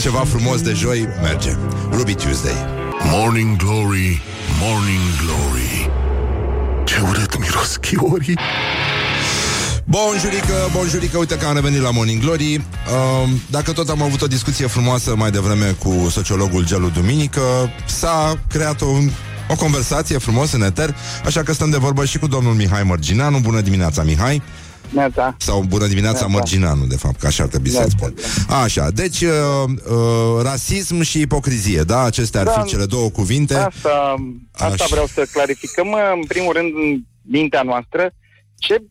ceva frumos de joi merge. Ruby Tuesday. Morning Glory, Morning Glory. Ce urât miros chiorii. Bun jurică, bun jurică, uite că am revenit la Morning Glory. Uh, Dacă tot am avut o discuție frumoasă mai devreme cu sociologul Gelu Duminică S-a creat o, o conversație frumos în eter Așa că stăm de vorbă și cu domnul Mihai Mărgineanu. Bună dimineața, Mihai Neața. Sau bună dimineața, Neața. Mărgineanu, de fapt, că așa ar trebui să Neața, spun Așa, deci uh, uh, rasism și ipocrizie, da? Acestea ar Da. fi cele două cuvinte Asta, asta Așa. vreau să clarificăm, în primul rând, în mintea noastră, ce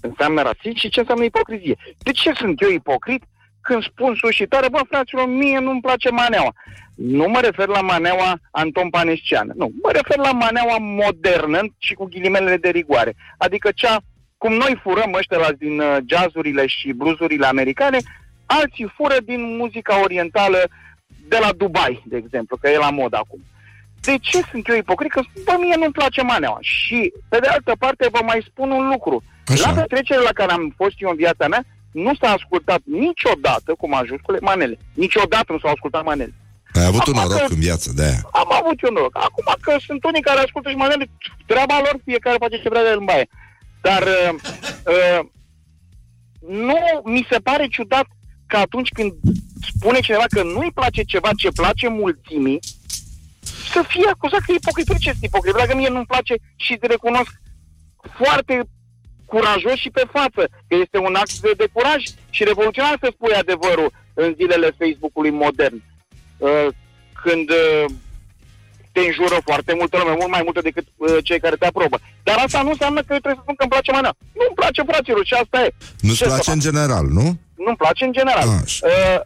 înseamnă rasism și ce înseamnă ipocrizie. De ce sunt eu ipocrit când spun sus și tare, bă, fraților, mie nu-mi place maneaua. Nu mă refer la maneaua Anton Panesceană, nu. Mă refer la maneaua modernă și cu ghilimelele de rigoare. Adică cea, cum noi furăm ăștia la din uh, jazzurile și bluzurile americane, alții fură din muzica orientală de la Dubai, de exemplu, că e la mod acum. De ce sunt eu ipocrit? Că, bă, mie nu-mi place maneaua. Și, pe de altă parte, vă mai spun un lucru. Așa. La petrecerea la care am fost eu în viața mea, nu s-a ascultat niciodată, cu majuscule, manele. Niciodată nu s-au ascultat manele. Ai avut un Acum noroc că- în viață, de-aia Am avut eu noroc. Acum că sunt unii care ascultă și manele, treaba lor, fiecare face ce vrea de el în baie. Dar uh, uh, nu mi se pare ciudat că atunci când spune cineva că nu-i place ceva ce place mulțimii, să fie acuzat că e ipocrit. Ce este ipocrit? Dacă mie nu-mi place și te recunosc foarte curajos și pe față, că este un act de, de curaj și revoluționar să spui adevărul în zilele Facebook-ului modern. Uh, când uh, te înjură foarte multă lume, mult mai multă decât uh, cei care te aprobă. Dar asta nu înseamnă că eu trebuie să spun că îmi place mana. Nu-mi place, fraților, și asta e. Nu-ți Ce să place fac? în general, nu? Nu-mi place în general. Așa. Uh,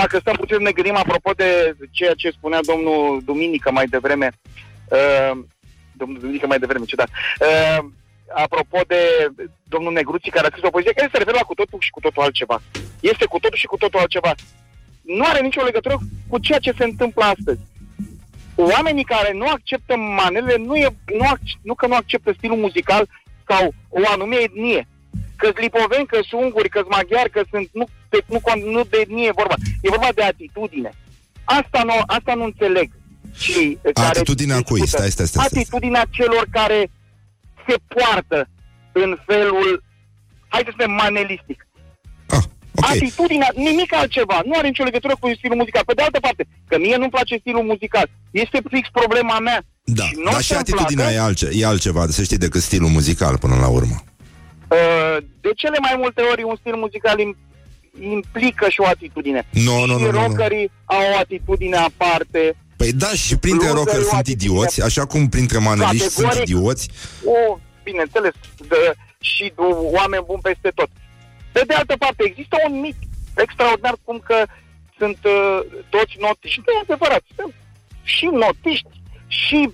dacă stăm puțin să ne gândim apropo de ceea ce spunea domnul Duminică mai devreme, uh, domnul Duminică mai devreme, ciudat, uh, apropo de domnul Negruții care a scris o poezie care se referă la cu totul și cu totul altceva. Este cu totul și cu totul altceva. Nu are nicio legătură cu ceea ce se întâmplă astăzi. Oamenii care nu acceptă manele nu, e, nu, ac- nu că nu acceptă stilul muzical sau o anume etnie. Că-s lipoveni, că sunt unguri, că-s maghiari, că sunt... Nu, de, nu, con- nu de etnie e vorba. E vorba de atitudine. Asta nu, asta nu înțeleg. Și, care Atitudinea cui? discută. Stai, stai, stai, stai. Atitudinea celor care se poartă în felul, hai să spunem, manelistic. Ah, ok Atitudinea, nimic altceva. Nu are nicio legătură cu stilul muzical. Pe de altă parte, că mie nu-mi place stilul muzical. Este fix problema mea. Da, Și nu dar o și să-mi atitudinea placă. e, alce, e altceva, să știi, decât stilul muzical până la urmă. Uh, de cele mai multe ori un stil muzical im- implică și o atitudine. Nu, nu, și nu, nu, nu. rockerii au o atitudine aparte. Păi da, și printre Blues-ul rockeri e o sunt atitudine- idioți, așa cum printre maneliști sunt Categoric. idioți. O, bineînțeles, de, și de oameni buni peste tot. Pe de altă parte, există un mit extraordinar cum că sunt uh, toți notiști. Nu e adevărat. Sunt și notiști, și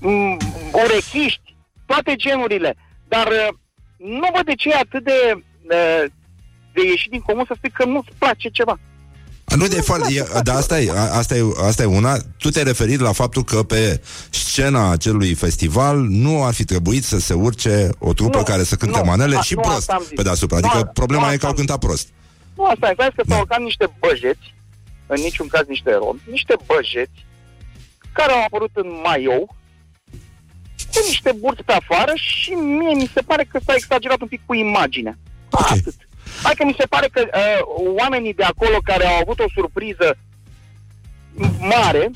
mm, urechiști, toate genurile. Dar uh, nu văd de ce e atât de, uh, de ieșit din comun să spui că nu-ți place ceva. A, Nu, de foarte, e, dar asta e, a- asta, e, asta e una. Tu te-ai referit la faptul că pe scena acelui festival nu ar fi trebuit să se urce o trupă Nu, care să cânte nu, manele a- și nu prost asta am zis. pe deasupra. Nu, Adică nu problema e asta că au am cântat prost. Nu, asta e, că Da. s-au urcat niște băjeți, în niciun caz niște romi, niște băjeți, care au apărut în maiou, cu niște burți pe afară și mie mi se pare că s-a exagerat un pic cu imaginea. Ok. Atât. Hai că mi se pare că uh, oamenii de acolo care au avut o surpriză mare,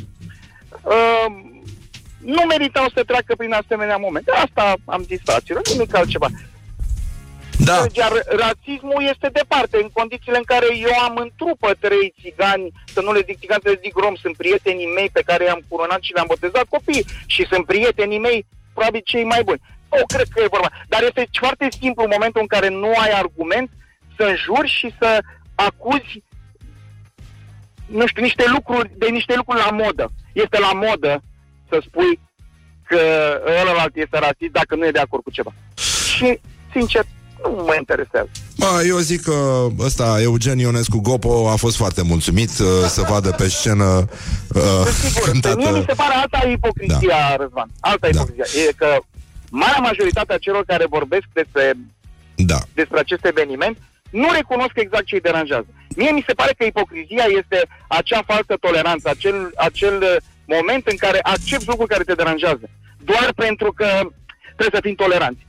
uh, nu meritau să treacă prin asemenea momente. Asta am zis, fraților, nimic altceva. Da, Iar rasismul este departe, în condițiile în care eu am în trupă trei țigani, să nu le zic țigani, să le zic rom, sunt prietenii mei pe care i-am curunat și le-am botezat copii și sunt prietenii mei, probabil cei mai buni. Nu cred că e vorba. Dar este foarte simplu în momentul în care nu ai argument să înjuri și să acuzi nu știu, niște lucruri, de niște lucruri la modă. Este la modă să spui că ălălalt este rasist dacă nu e de acord cu ceva. Și, sincer, nu mă interesează. Bă, eu zic că ăsta, Eugen Ionescu Gopo, a fost foarte mulțumit uh, să vadă pe scenă uh, Sigur, pe mie mi cântată. se pare alta ipocrizia, da. Răzvan. Alta Da. ipocrizia. E că marea majoritate a celor care vorbesc despre, Da. despre acest eveniment nu recunosc exact ce îi deranjează. Mie mi se pare că ipocrizia este acea falsă toleranță, acel, acel uh, moment în care accepti lucruri care te deranjează. Doar pentru că trebuie să fim toleranți.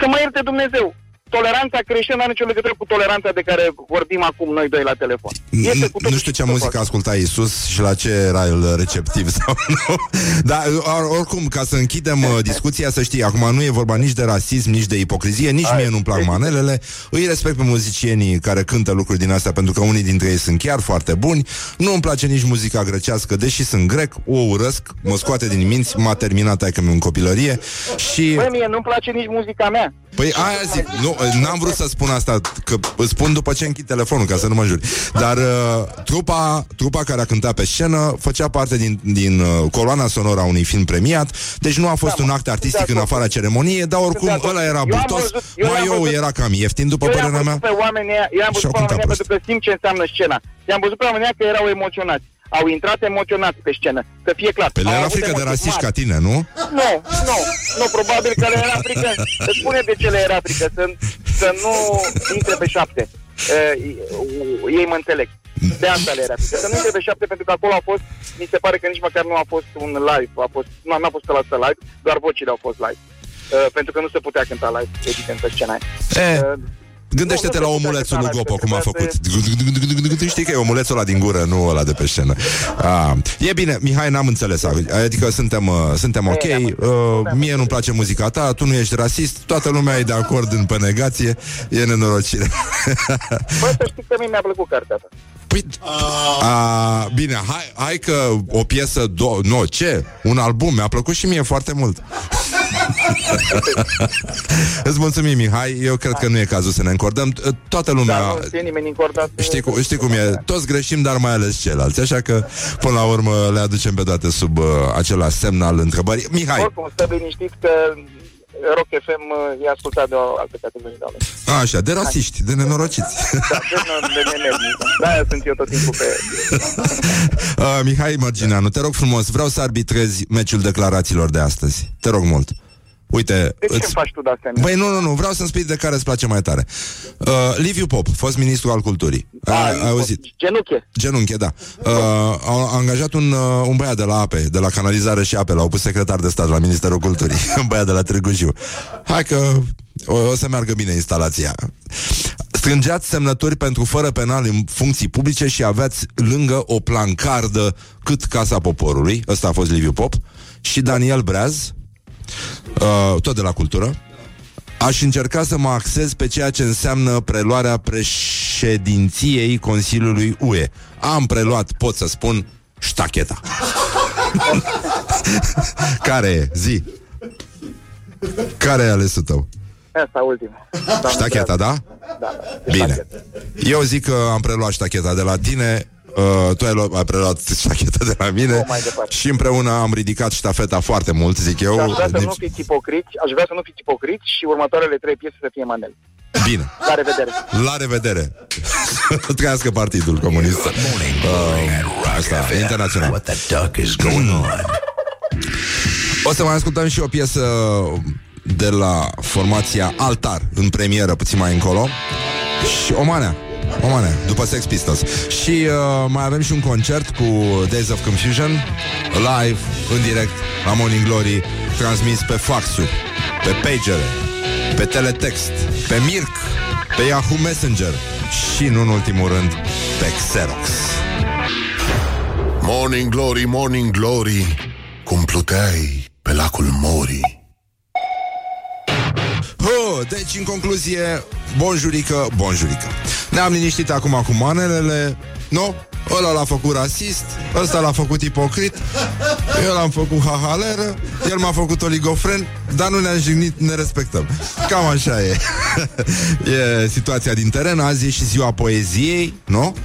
să mă ierte Dumnezeu. Toleranța creștină nu are nicio legătură cu toleranța de care vorbim acum noi doi la telefon. Este cu totul Nu știu ce și cu muzică totul. asculta Isus și la ce era el receptiv [laughs] sau nu. Dar or, oricum, ca să închidem uh, discuția, să știi, acum nu e vorba nici de rasism, nici de ipocrizie, nici mie nu-mi plac manelele. Îi respect pe muzicienii care cântă lucruri din astea, pentru că unii dintre ei sunt chiar foarte buni. Nu îmi place nici muzica grecească, deși sunt grec, o urăsc, mă scoate din minți, m-a terminat aici în copilărie și... Băi, mie nu-mi place nici muzica mea. Păi aia zic, nu, n-am vrut să spun asta, că îți spun după ce închid telefonul, ca să nu mă juri. Dar uh, trupa, trupa care a cântat pe scenă făcea parte din, din uh, coloana sonoră a unui film premiat, deci nu a fost Da, un mă, act sunt de artistic în acord. afara ceremoniei, dar oricum de acord. ăla era Eu am burtos, văzut- eu mai i-am eu văzut- era cam ieftin, după eu i-am părerea mea. văzut pe oamenii ăia- eu am Și-au văzut pe oamenii ăia cântat pentru că simt ce înseamnă scena. I-am văzut pe oamenii ăia că erau emoționați. Au intrat emoționați pe scenă, să fie clar. Pe le Au era avut frică de emoții rasiști mari. ca tine, nu? Nu, nu, nu, probabil că le era frică. Îți spune de ce le era frică, să, să nu intre pe șapte. Uh, ei mă înțeleg. De asta le era frică. Să nu intre pe șapte, pentru că acolo a fost, mi se pare că nici măcar nu a fost un live, a fost, nu, n-a fost ăla live, doar vocile au fost live. Uh, pentru că nu se putea cânta live, evident, pe scena aia. E, Uh, Gândește-te nu, la nu se omulețul putea lui cânta Gopo, cum a live, făcut. Știi că e omulețul ăla din gură, nu ăla de pe scenă. A, e bine, Mihai, n-am înțeles. Adică suntem, uh, suntem ok. Ne-am Uh, înțeles. mie nu-mi place muzica ta, tu nu ești rasist, toată lumea e de acord în pe negație. E nenorocire. Bă, să știi că mie mi-a plăcut cartea ta. Păi, a, bine, hai, hai că o piesă, do- nu, ce? Un album, mi-a plăcut și mie foarte mult. [laughs] Îți mulțumim, Mihai. Eu cred că nu e cazul să ne încordăm. Toată lumea... Dar nu știe nimeni încordat. Știi, cu, știi cum e? Toți greșim, dar mai ales ceilalți. Așa că, până la urmă, le aducem pe toate sub uh, același semn al întrebării. Mihai, Oricum, stă liniștit că Rock FM uh, e ascultat de o altă categorie de oameni. așa, de rasiști, de nenorociți. Da, de, de nemernici. Da, sunt eu tot timpul pe... [laughs] uh, Mihai Margineanu, te rog frumos, vreau să arbitrezi meciul declarațiilor de astăzi. Te rog mult. Uite, De ce îmi faci tu de-astea? mie? Băi, nu, nu, nu, vreau să-mi spui de care îți place mai tare. Uh, Liviu Pop, fost ministru al culturii. Da, ai, ai auzit? Genuche. Genunche, da. Uh, au angajat un, uh, un băiat de la ape, de la canalizare și ape, l-au pus secretar de stat la Ministerul Culturii, [laughs] un băiat de la Târgu Jiu. Hai că o, o să meargă bine instalația. Strângeați semnături pentru fără penal în funcții publice și aveați lângă o plancardă cât Casa Poporului, ăsta a fost Liviu Pop, și Daniel Breaz, uh, tot de la cultură, Aș încerca să mă axez pe ceea ce înseamnă preluarea președinției Consiliului UE. Am preluat, pot să spun, ștacheta. [laughs] Care e? Zi. Care e alesul tău? Asta ultima. Ștacheta, da? Da, da. Bine. Eu zic că am preluat ștacheta de la tine Uh, tu ai, luat, ai preluat ștacheta de la mine O, mai departe. și împreună am ridicat ștafeta foarte mult, zic eu. Aș vrea să Nici- nu fiți ipocriți, aș vrea să nu fiți ipocriți și următoarele trei piese să fie manel. Bine. La revedere. La revedere! [laughs] Trăiască Partidul Comunist. Uh, asta, e internațional. What the duck is going on? O să mai ascultăm și o piesă de la formația Altar, în premieră, puțin mai încolo. Și Omanea. Omanea, după Sex Pistols. Și uh, mai avem și un concert cu Days of Confusion, live, în direct, la Morning Glory, transmis pe faxuri, pe pagere, pe teletext, pe Mirc, pe Yahoo Messenger și, nu în ultimul rând, pe Xerox. Morning Glory, Morning Glory Cum pluteai pe lacul Mori Huh, deci, în concluzie, bonjurică, bonjurică. Ne-am liniștit acum cu manelele, nu? Ăla l-a făcut rasist, ăsta l-a făcut ipocrit, eu l-am făcut hahaleră, el m-a făcut oligofren, dar nu ne-am jignit, ne respectăm. Cam așa e. [laughs] e situația din teren, azi e și ziua poeziei, nu?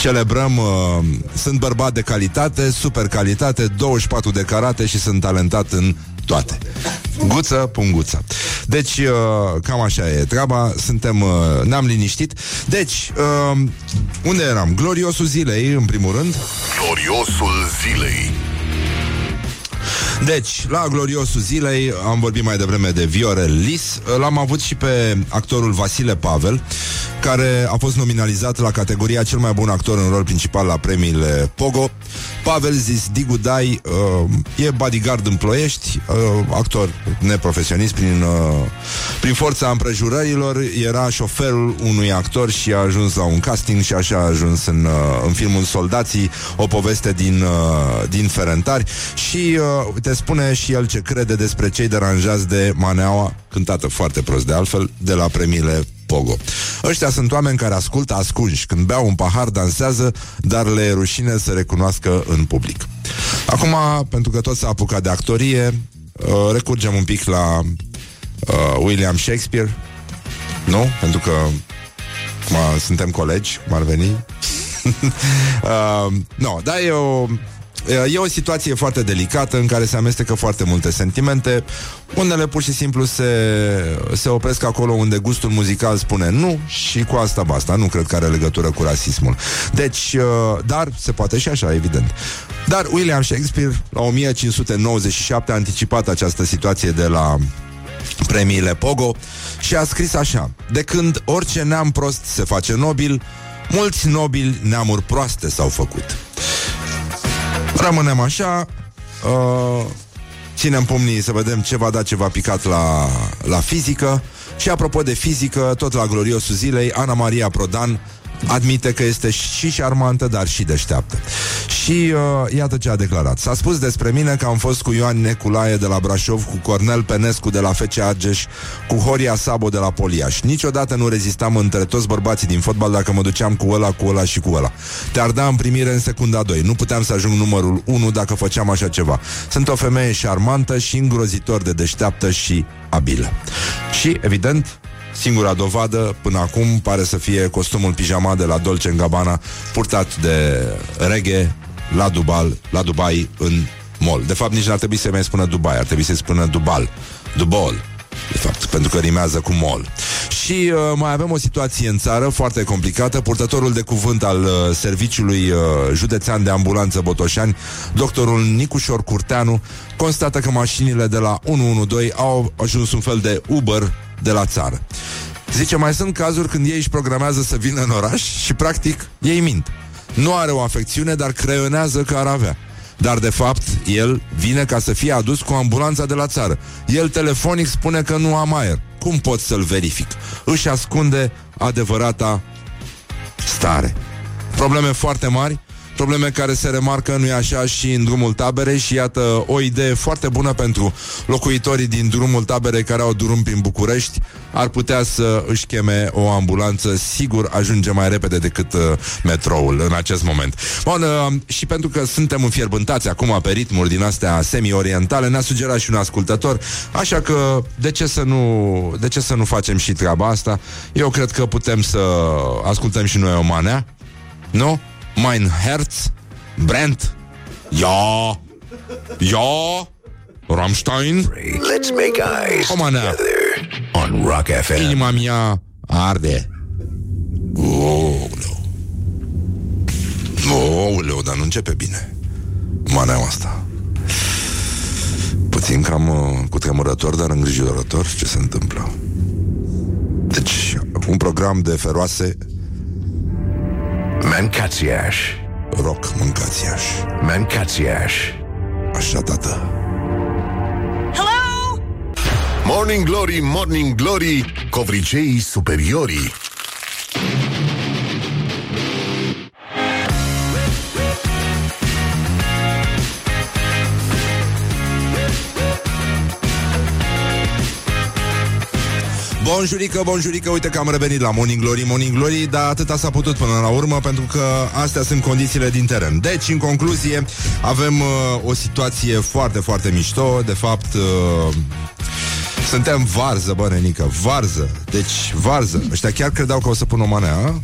Celebrăm, uh, sunt bărbat de calitate, super calitate, 24 de carate și sunt talentat în toate. Guță, punguță. Deci, uh, cam așa e treaba, suntem, uh, ne-am liniștit. Deci, uh, unde eram? Gloriosul zilei, în primul rând. Gloriosul zilei Deci, la gloriosul zilei am vorbit mai devreme de Viorel Lis. L-am avut și pe actorul Vasile Pavel, care a fost nominalizat la categoria cel mai bun actor în rol principal la premiile Pogo. Pavel zis Digu Dai uh, e bodyguard în Ploiești, uh, actor neprofesionist prin, uh, prin forța împrejurărilor, era șoferul unui actor și a ajuns la un casting și așa a ajuns în, uh, în filmul Soldații, o poveste din, uh, din Ferentari și uh, te spune și el ce crede despre cei deranjați de Maneaua, cântată foarte prost de altfel, de la premiile Pogo. Ăștia sunt oameni care ascultă ascunși. Când beau un pahar, dansează, dar le e rușine să recunoască în public. Acum, pentru că tot s-a apucat de actorie, uh, recurgem un pic la uh, William Shakespeare. Nu? Pentru că ma, suntem colegi, cum ar veni. [laughs] uh, no, dar e o, E o situație foarte delicată în care se amestecă foarte multe sentimente. Unele pur și simplu se, se opresc acolo unde gustul muzical spune nu și cu asta basta. Nu cred că are legătură cu rasismul. Deci, uh, dar se poate și așa, evident. Dar William Shakespeare, la 1597, a anticipat această situație de la premiile Pogo și a scris așa De când orice neam prost se face nobil, mulți nobili neamuri proaste s-au făcut. Rămânem așa. Uh, Ținem pumnii să vedem ce va da ce va picat la, la fizică. Și apropo de fizică, tot la gloriosul zilei Ana Maria Prodan admite că este și șarmantă, dar și deșteaptă. Și uh, iată ce a declarat. S-a spus despre mine că am fost cu Ioan Neculaie de la Brașov, cu Cornel Penescu de la FC Argeș, cu Horia Sabo de la Poliaș. Niciodată nu rezistam între toți bărbații din fotbal dacă mă duceam cu ăla, cu ăla și cu ăla. Te arda în primire în secunda 2. Nu puteam să ajung numărul 1 dacă făceam așa ceva. Sunt o femeie șarmantă și îngrozitor de deșteaptă și abilă. Și, evident, Singura dovadă până acum pare să fie costumul pijama de la Dolce Gabbana purtat de reghe la Dubai, la Dubai în mall. De fapt, nici n-ar trebui să mai spună Dubai, ar trebui să spună Dubal. Dubol de fapt, pentru că rimează cu mol. Și uh, mai avem o situație în țară foarte complicată. Purtătorul de cuvânt al uh, Serviciului uh, Județean de Ambulanță Botoșani, doctorul Nicușor Curteanu, constată că mașinile de la 112 au ajuns un fel de Uber de la țară. Zice, mai sunt cazuri când ei își programează să vină în oraș și, practic, ei mint. Nu are o afecțiune, dar creionează că ar avea. Dar, de fapt, el vine ca să fie adus cu ambulanța de la țară. El telefonic spune că nu am aer. Cum pot să-l verific? Își ascunde adevărata stare. Probleme foarte mari probleme care se remarcă, nu-i așa, și în drumul tabere și iată o idee foarte bună pentru locuitorii din drumul tabere care au drum prin București, ar putea să își cheme o ambulanță, sigur ajunge mai repede decât uh, metroul în acest moment. Bun, uh, și pentru că suntem înfierbântați acum pe ritmuri din astea semi-orientale, ne-a sugerat și un ascultător, așa că de ce să nu, de ce să nu facem și treaba asta? Eu cred că putem să ascultăm și noi o manea, nu? Mein Herz brennt. Ja. Ja. Rammstein. Let's make eyes O manea. together on Rock FM. Inima mea arde. Ouleu. Ouleu, dar nu începe bine. Maneaua asta. Puțin cam uh, cu tremurător, dar îngrijorător ce se întâmplă. Deci, un program de feroase Mancațiaș. rock mâncați iași. Mancațiaș. Așa, tată. Morning Glory, Morning Glory, covriceii superiorii. Bonjurică, bonjurică, uite că am revenit la Morning Glory, Morning Glory, dar atâta s-a putut până la urmă, pentru că astea sunt condițiile din teren. Deci, în concluzie, avem uh, o situație foarte, foarte mișto, de fapt... Uh, suntem varză, bă, nenică, varză. Deci, varză. Ăștia chiar credeau că o să pun o manea, a?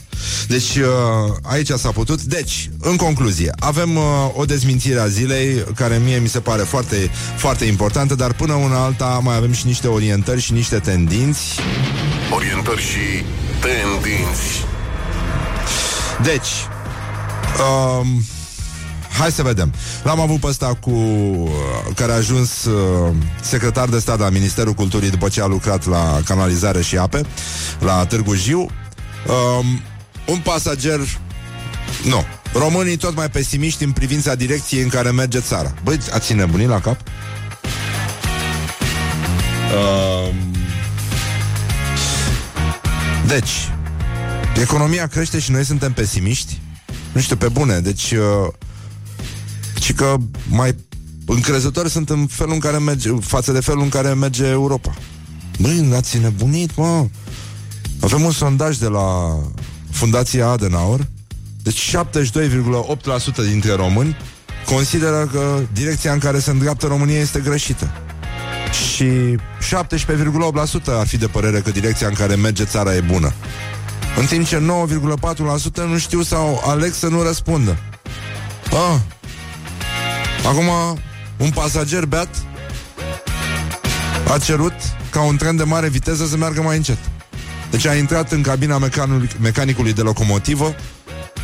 Deci, uh, aici s-a putut. Deci, în concluzie, avem uh, o dezmințire a zilei, care mie mi se pare foarte, foarte importantă, dar până una alta mai avem și niște orientări și niște tendinți. Orientări și tendinți. Deci, um, hai să vedem. L-am avut pe ăsta cu uh, care a ajuns uh, secretar de stat la Ministerul Culturii după ce a lucrat la canalizare și ape la Târgu Jiu. Um, un pasager nu. Românii tot mai pesimiști în privința direcției în care merge țara. Băi, ați nebunit la cap? Um, deci, economia crește și noi suntem pesimiști? Nu știu, pe bune. Deci, uh, și că mai încrezători sunt în felul în care merge, față de felul în care merge Europa. Băi, ați nebunit, mă. Avem un sondaj de la Fundația Adenauer. Deci 72,8% dintre români consideră că direcția în care se îndreaptă România este greșită. Și 17,8% ar fi de părere că direcția în care merge țara e bună. În timp ce 9,4% nu știu sau aleg să nu răspundă. Ah. Acum, un pasager beat a cerut ca un tren de mare viteză să meargă mai încet. Deci a intrat în cabina mecanicului, mecanicului de locomotivă,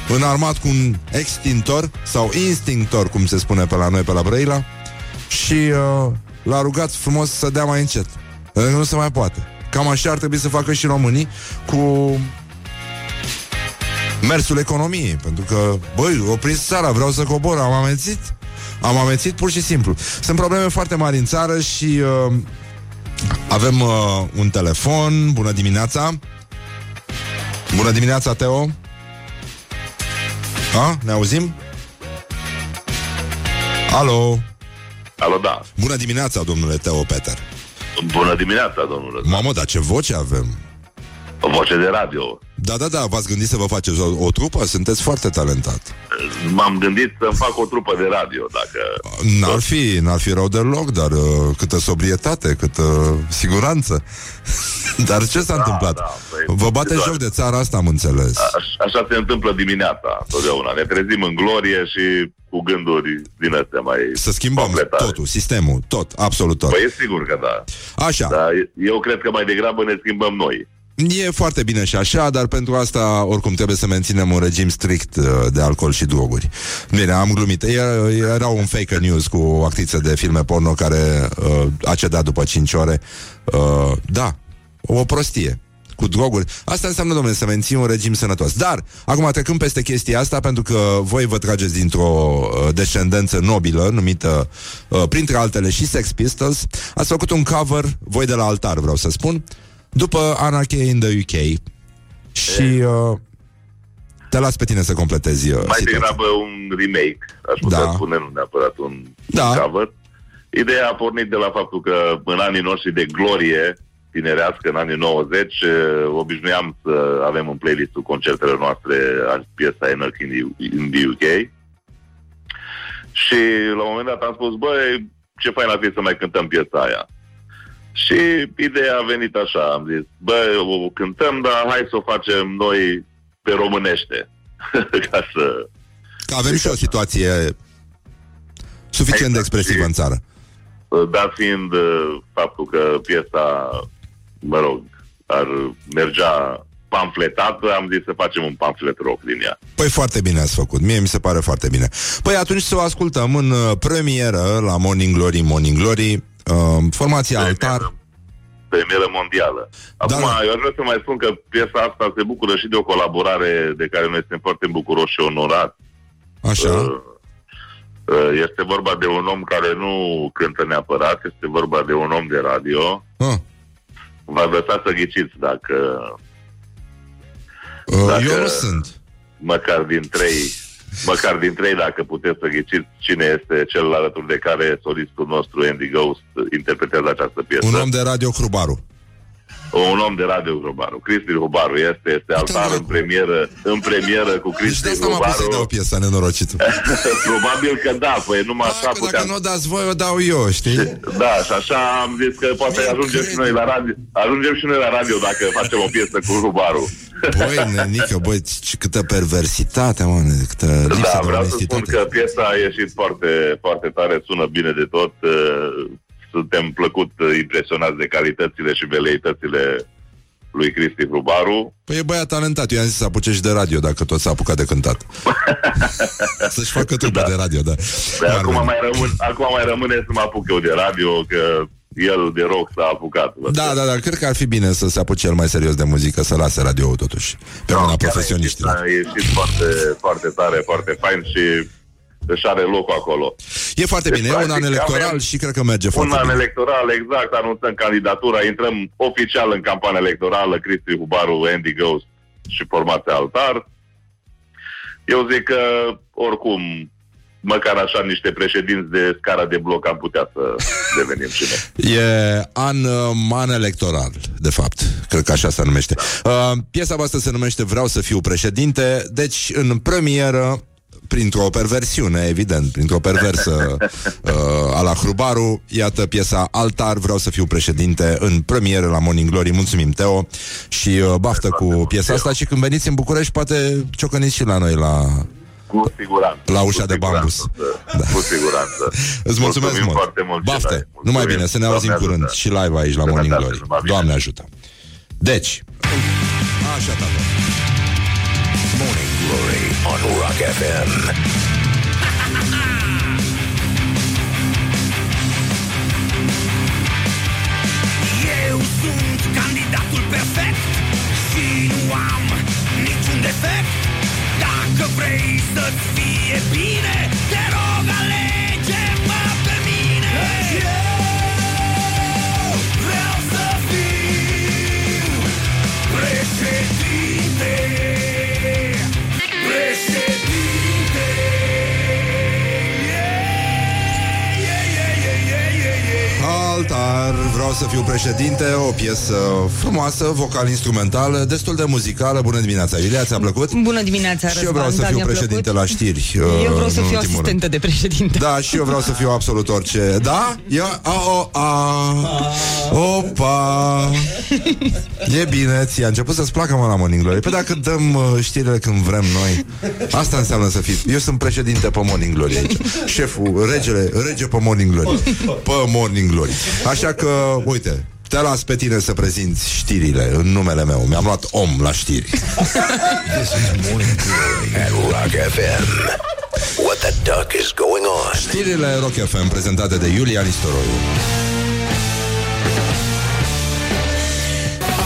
înarmat cu un extintor sau instinctor, cum se spune pe la noi, pe la Brăila, și uh, l-a rugat frumos să dea mai încet. Pentru că nu se mai poate. Cam așa ar trebui să facă și românii cu mersul economiei. Pentru că, băi, opriți țara, vreau să cobor, am amețit. Am amețit pur și simplu. Sunt probleme foarte mari în țară și uh, avem uh, un telefon. Bună dimineața! Bună dimineața, Teo! A? Ne auzim? Alo! Alo, da. Bună dimineața, domnule Teo Peter! Bună dimineața, domnule. Mamă, dar ce voce avem! O voce de radio. Da, da, da, v-ați gândit să vă faceți o, o trupă? Sunteți foarte talentat. M-am gândit să-mi fac o trupă de radio, dacă... N-ar fi, n-ar fi rău deloc, dar uh, câtă sobrietate, câtă siguranță. [laughs] dar ce s-a Da, întâmplat? da, păi, vă bate doar- joc de țara asta, am înțeles. A- așa se întâmplă dimineața, totdeauna. Ne trezim în glorie și cu gânduri din astea mai... Să schimbăm completare. totul, sistemul, tot, absolut tot. Păi e sigur că da. Așa. Dar eu cred că mai degrabă ne schimbăm noi. E foarte bine și așa, dar pentru asta oricum trebuie să menținem un regim strict uh, de alcool și droguri. Bine, am glumit. Era, era un fake news cu o actriță de filme porno care uh, a cedat după 5 ore. Uh, da, o prostie cu droguri. Asta înseamnă, domnule, să menții un regim sănătos. Dar, acum trecând peste chestia asta, pentru că voi vă trageți dintr-o uh, descendență nobilă, numită, uh, printre altele, și Sex Pistols, ați făcut un cover, voi de la altar, vreau să spun, după Anarchy in the UK și uh, te las pe tine să completezi uh, Mai situația. degrabă un remake, aș putea Da. spune, nu neapărat un Da. cover. Ideea a pornit de la faptul că în anii noștri de glorie tinerească, în anii 90, eh, obișnuiam să avem în playlistul concertele noastre a- piesa Anarchy in the, in the UK. Și la un moment dat am spus, băi, ce fain ar fi să mai cântăm piesa aia. Și ideea a venit așa, am zis, bă, o cântăm, dar hai să o facem noi pe românește. [laughs] Ca să... Că avem și o situație suficient de Exact. expresivă în țară. Dat fiind uh, faptul că piesa, mă rog, ar mergea pamfletată, am zis să facem un pamflet rock din ea. Păi foarte bine ați făcut, mie mi se pare foarte bine. Păi atunci să o ascultăm în uh, premieră la Morning Glory, Morning Glory, uh, formația Altar. Premieră mondială. Acum, Da, da. eu aș vrea să mai spun că piesa asta se bucură și de o colaborare de care noi suntem foarte bucuroși și onorați. Așa. Uh, uh, Este vorba de un om care nu cântă neapărat, este vorba de un om de radio. Ah. V-ați lăsat să ghiciți dacă Uh, Dacă- Eu nu sunt. măcar din trei, măcar din trei, dacă puteți să ghiciți cine este cel alături de care solistul nostru, Andy Ghost, interpretează această piesă. Un om de radio Crubaru. Un om de radio Grobaru. Cristi Rubaru este, este altar în premieră, în premieră cu Deci de Cristi asta m-a pus să-i dau Rubaru. piesa nenorocită. [laughs] Probabil că da, păi numai așa Că dacă puteam. nu o dați voi, o dau eu, știi? Da, și așa am zis că poate Nu ajungem și cred. noi la radio. Ajungem și noi la radio dacă facem o piesă cu Rubaru. Băi, nenică, băi, ce câtă perversitate, mă, câtă lipsă Da, de vreau să spun onestitate. că piesa a ieșit foarte, foarte tare, sună bine de tot. Uh, Suntem plăcut uh, impresionați de calitățile și veleitățile lui Cristi Hrubaru. Păi e băiat talentat, eu i-am zis să apuce și de radio Dacă tot s-a apucat de cântat [laughs] Să-și facă trupă Da. de radio, da Păi Ar acum veni. mai, rămân, acum mai rămâne să mă apuc eu de radio, că el de rock s-a apucat. vă Da, spun. da, da, cred că ar fi bine să se apuce el mai serios de muzică Să lase radio totuși Pe mâna Chiar profesioniștilor E ieșit foarte, foarte tare, foarte fain și își are locul acolo. E foarte Deci, bine, e un an practic, electoral avem și cred că merge Un foarte an bine electoral, exact, anunțăm candidatura, intrăm oficial în campania electorală, Cristi Hubaru, Andy Ghost și formația Altar. Eu zic că, oricum, măcar așa niște președinți de scara de bloc am putea să [laughs] devenim și noi. E an, uh, an electoral, de fapt. Cred că așa se numește. Uh, piesa voastră se numește Vreau să fiu președinte. Deci, în premieră, printr-o perversiune, evident, printr-o perversă [laughs] uh, a la Hrubaru, iată piesa Altar, Vreau să fiu președinte, în premieră la Morning Glory. Mulțumim, Teo, și uh, baftă cu piesa asta și când veniți în București, poate ciocăniți și la noi la... Cu siguranță. La ușa cu de siguranță, bambus. Da. Da. Cu siguranță. [laughs] Îți mulțumesc Mulțumim mult. foarte mult. Baftă. Celai. Numai Mulțumim. bine, să ne auzim Doamne curând ajută. și live aici la Morning Sănătate, Glory. numai bine. Doamne ajută. Deci, așa, tată. Morning Glory on Rock FM. Eu sunt candidatul perfect Și nu am niciun defect Dacă vrei să-ți fie bine Altar, vreau să fiu președinte O piesă frumoasă, vocal-instrumentală Destul de muzicală Bună dimineața, Iulia, ți-a plăcut? Bună dimineața, Și eu vreau Răzvan, să da, fiu mi-a președinte plăcut. la știri uh, Eu vreau să în fiu ultimul rând. asistentă de președinte. Da, și eu vreau să fiu absolut orice Da? Eu, a, o, a, Opa E bine, ți-a început să-ți placă mă la Morning Glory Păi dacă dăm uh, știrile când vrem noi Asta înseamnă să fii Eu sunt președinte pe Morning Glory aici Șeful, regele, rege pe Morning Glory Pe Morning Glory Așa că, uite te las pe tine să prezinți știrile în numele meu. Mi-am luat om la știri. This is Morning Glory at Rock FM. What the duck is going on? Știrile Rock FM prezentate de Iulia Nistoroiu.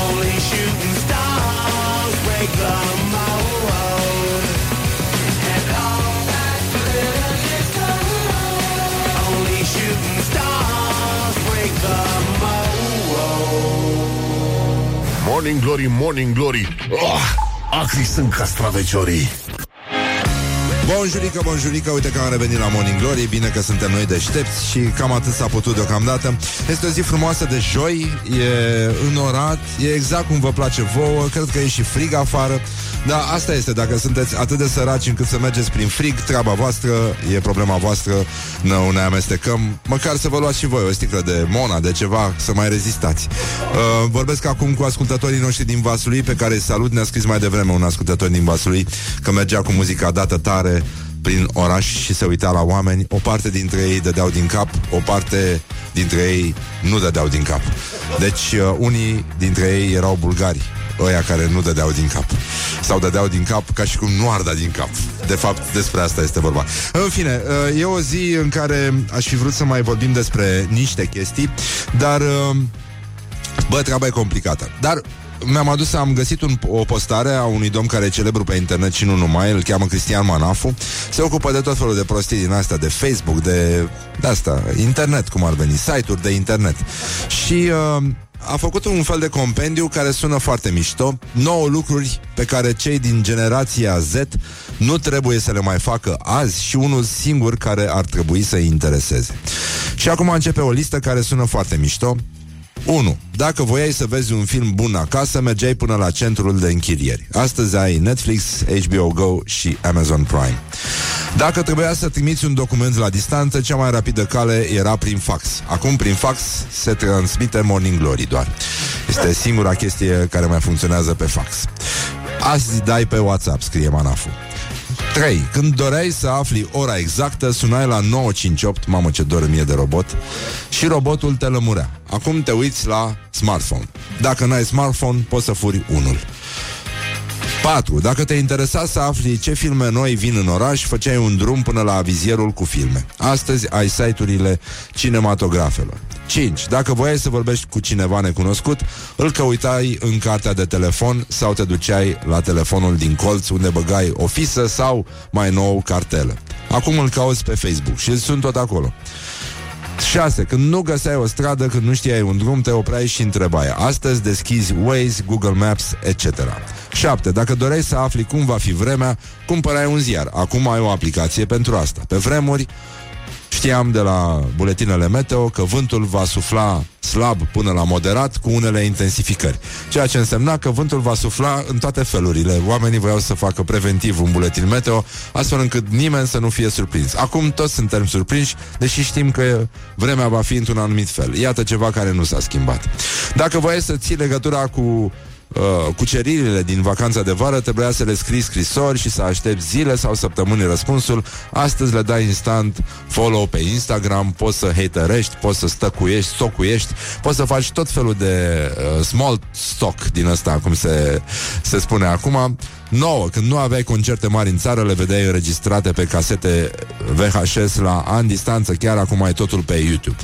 Only shooting stars break the Morning Glory, Morning Glory. Oh, Acri sunt castraveciorii Bonjurică, bonjurică, uite că am revenit la Morning Glory. Bine că suntem noi deștepți și cam atât s-a putut deocamdată. Este o zi frumoasă de joi, e înorat, e exact cum vă place vouă. Cred că e și frig afară. Dar asta este, dacă sunteți atât de săraci încât să mergeți prin frig Treaba voastră, e problema voastră, nu ne amestecăm. Măcar să vă luați și voi o sticlă de Mona, de ceva, să mai rezistați. Uh, Vorbesc acum cu ascultătorii noștri din Vaslui Pe care îi salut, ne-a scris mai devreme un ascultător din Vaslui Că mergea cu muzica dată tare prin oraș și se uita la oameni. O parte dintre ei dădeau din cap, o parte dintre ei nu dădeau din cap. Deci uh, unii dintre ei erau bulgari, ăia care nu dădeau din cap. Sau dădeau din cap ca și cum nu ar da din cap. De fapt, despre asta este vorba. În fine, uh, e o zi în care aș fi vrut să mai vorbim despre niște chestii, dar... Uh, Bă, treaba e complicată. Dar mi-am adus, am găsit un, o postare a unui domn care e celebru pe internet și nu numai, îl cheamă Cristian Manafu. Se ocupă de tot felul de prostii din astea, de Facebook, de, de asta, internet, cum ar veni, site-uri de internet. Și uh, a făcut un fel de compendiu care sună foarte mișto, 9 lucruri pe care cei din generația Z nu trebuie să le mai facă azi și unul singur care ar trebui să-i intereseze. Și acum începe o listă care sună foarte mișto. 1. Dacă voiai să vezi un film bun acasă, mergeai până la centrul de închirieri. Astăzi ai Netflix, HBO Go și Amazon Prime. Dacă trebuia să trimiți un document la distanță, cea mai rapidă cale era prin fax. Acum, prin fax, se transmite Morning Glory doar. Este singura chestie care mai funcționează pe fax. Azi dai pe WhatsApp, scrie Manafu. 3. Când doreai să afli ora exactă, sunai la 958, mamă ce dor mie de robot, și robotul te lămurea. Acum te uiți la smartphone. Dacă n-ai smartphone, poți să furi unul. 4. Dacă te interesa să afli ce filme noi vin în oraș, făceai un drum până la avizierul cu filme. Astăzi ai site-urile cinematografelor. 5. Dacă voiai să vorbești cu cineva necunoscut, îl căutai în cartea de telefon sau te duceai la telefonul din colț unde băgai o fisă sau, mai nou, cartelă. Acum îl cauți pe Facebook și sunt tot acolo. 6. Când nu găseai o stradă, când nu știai un drum, te opreai și întrebai. Astăzi deschizi Waze, Google Maps, etc. 7. Dacă doreai să afli cum va fi vremea, cumpărai un ziar. Acum ai o aplicație pentru asta. Pe vremuri, Știam de la buletinele meteo că vântul va sufla slab până la moderat cu unele intensificări. Ceea ce însemna că vântul va sufla în toate felurile. Oamenii voiau să facă preventiv un buletin meteo, astfel încât nimeni să nu fie surprins. Acum toți suntem surprinși, deși știm că vremea va fi într-un anumit fel. Iată ceva care nu s-a schimbat. Dacă voiai să ții legătura cu uh, cuceririle din vacanța de vară, trebuia să le scrii scrisori și să aștepți zile sau săptămâni răspunsul. Astăzi le dai instant follow pe Instagram, poți să haterești, poți să stăcuiești, socuiești, poți să faci tot felul de uh, small stock din ăsta, cum se, se spune acum. 9. Când nu aveai concerte mari în țară, le vedeai înregistrate pe casete VHS la ani distanță, chiar acum ai totul pe YouTube.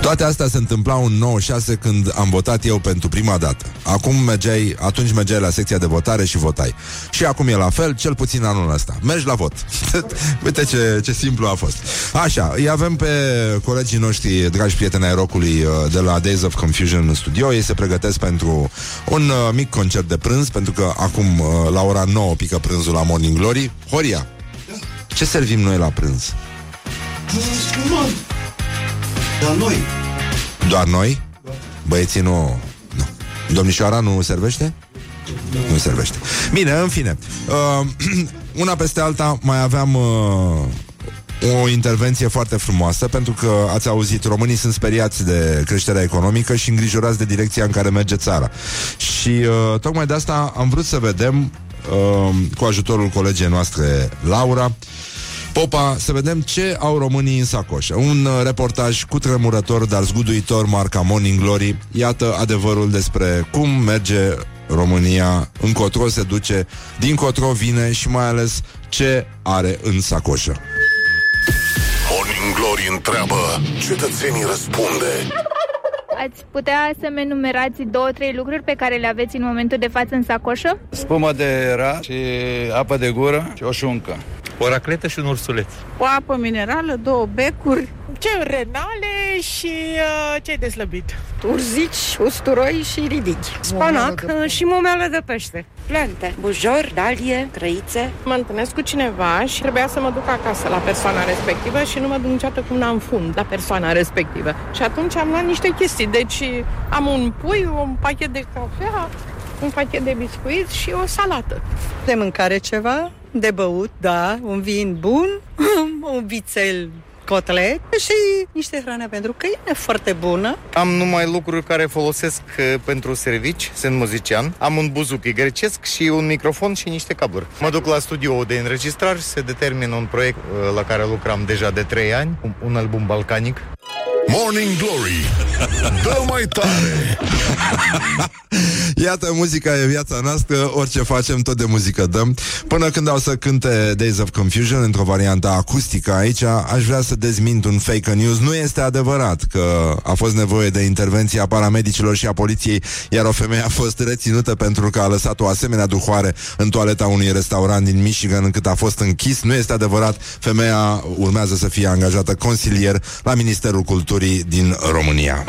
Toate astea se întâmplau în 96 când am votat eu pentru prima dată. Acum mergeai, atunci mergeai la secția de votare și votai. Și acum e la fel, cel puțin anul ăsta. Mergi la vot. [laughs] Uite ce, ce simplu a fost. Așa, îi avem pe colegii noștri, dragi prieteni ai rocului uh, de la Days of Confusion în studio. Ei se pregătesc pentru un uh, mic concert de prânz, pentru că acum uh, la ora 9 pică prânzul la Morning Glory. Horia, ce servim noi la prânz? Dar noi. Doar noi? Băieții nu... nu. Domnișoara nu servește? Nu servește. Bine, în fine. Uh, [clears throat] una peste alta mai aveam... Uh, o intervenție foarte frumoasă pentru că ați auzit, românii sunt speriați de creșterea economică și îngrijorați de direcția în care merge țara. Și uh, tocmai de asta am vrut să vedem uh, cu ajutorul colegii noastre Laura Popa, să vedem ce au românii în sacoșă. Un uh, reportaj cu tremurător, dar zguduitor, marca Morning Glory. Iată adevărul despre cum merge România, încotro se duce, dincotro vine și mai ales ce are în sacoșă. Morning Glory întreabă, cetățenii răspunde. Ați putea să-mi enumerați două, trei lucruri pe care le aveți în momentul de față în sacoșă? Spumă de rar și apă de gură și o șuncă. O racletă și un ursuleț. O apă minerală, două becuri, Ce renale și uh, ce de slăbit? urzici, usturoi și ridichi. Spanac uh, și momeală de pește. Plante, bujor, dalie, crăițe. Mă întâlnesc cu cineva și trebuia să mă duc acasă la persoana respectivă și nu mă duc niciodată cum n-am fund la persoana respectivă. Și atunci am luat niște chestii. Deci am un pui, un pachet de cafea, un pachet de biscuiți și o salată. De mâncare ceva, de băut, da, un vin bun, [laughs] un vițel cotlet și niște hrane pentru câine foarte bună. Am numai lucruri care folosesc uh, pentru servici, sunt muzician. Am un buzuc grecesc și un microfon și niște cabluri. Mă duc la studio de înregistrare și se determină un proiect uh, la care lucram deja de 3 ani, un, un album balcanic. Morning Glory Dă mai tare [laughs] Iată, muzica e viața noastră, orice facem, tot de muzică dăm. Până când au să cânte Days of Confusion într-o variantă acustică aici, aș vrea să dezmint un fake news. Nu este adevărat că a fost nevoie de intervenția paramedicilor și a poliției, iar o femeie a fost reținută pentru că a lăsat o asemenea duhoare în toaleta unui restaurant din Michigan încât a fost închis. Nu este adevărat. Femeia urmează să fie angajată consilier la Ministerul Culturii din România.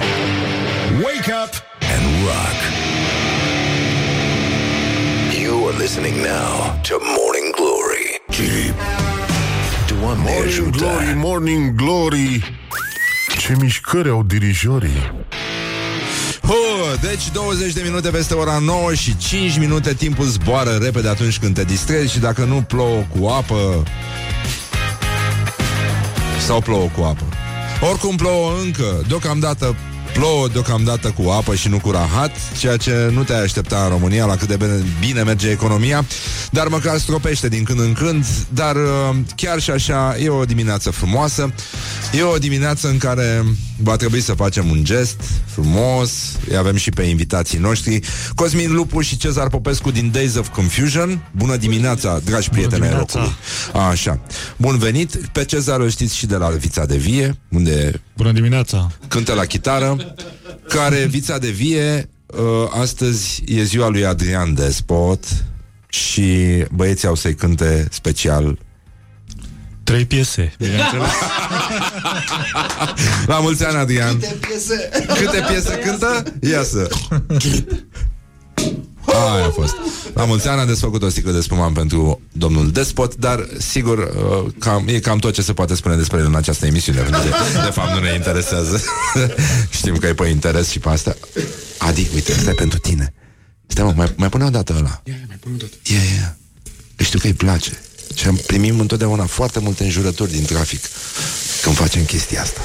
Wake up and rock. You are listening now to Morning Glory. Doamne Morning ajută. Glory, Morning Glory Ce mișcări au dirijorii Hu, deci 20 de minute peste ora 9 și 5 minute Timpul zboară repede atunci când te distrezi Și dacă nu plouă cu apă Sau plouă cu apă Oricum plouă încă. Deocamdată Plouă deocamdată cu apă și nu cu rahat, ceea ce nu te-ai aștepta în România la cât de bine, bine merge economia, dar măcar stropește din când în când, dar uh, chiar și așa e o dimineață frumoasă, e o dimineață în care va trebui să facem un gest frumos, îi avem și pe invitații noștri, Cosmin Lupu și Cezar Popescu din Days of Confusion. Bună dimineața, dragi prieteni ai dimineața. locului. Așa. Bun venit. Pe Cezar îl știți și de la Vița de Vie, unde Bună dimineața! cântă la chitară, care Vița de Vie uh, astăzi e ziua lui Adrian Despot și băieții au să-i cânte special Trei piese, bineînțeles. La mulți ani, Adrian Câte piese? Câte piese cântă? Ia să Aia a fost. La mulți ani a desfăcut o sticlă de spumant pentru domnul Despot Dar, sigur, uh, cam, e cam tot ce se poate spune despre el în această emisiune pentru că, De fapt, nu ne interesează. [laughs] Știm că e pe interes și pe asta. Adi, uite, stai pentru tine. Stai mă, mai, mai pune o dată ăla. Ia, mai pun o dată. Ia, ia, ia. Că Știu că îi place. Și am primim întotdeauna foarte multe înjurături din trafic Când facem chestia asta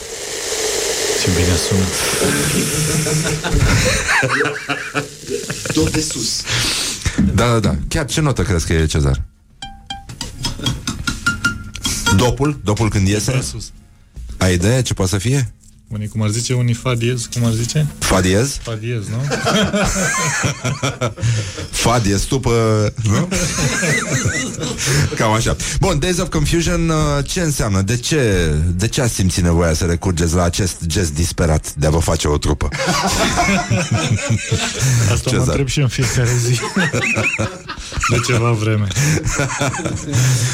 Ce bine sună. Tot de sus. Da, da, da. Chiar ce notă crezi că e Cezar? Dopul? Dopul când iese? Prea sus. Ai idee ce poate să fie? Unii cum ar zice, unii fa diez, cum ar zice? Fa diez? Fa diez, nu? [laughs] Fa diez, tupă... Nu? Cam așa. Bun, Days of Confusion, uh, ce înseamnă? De ce, de ce ați simțit nevoia să recurgeți la acest gest disperat de a vă face o trupă? [laughs] Asta Cezar. mă întreb și în fiecare zi. [laughs] De ceva vreme.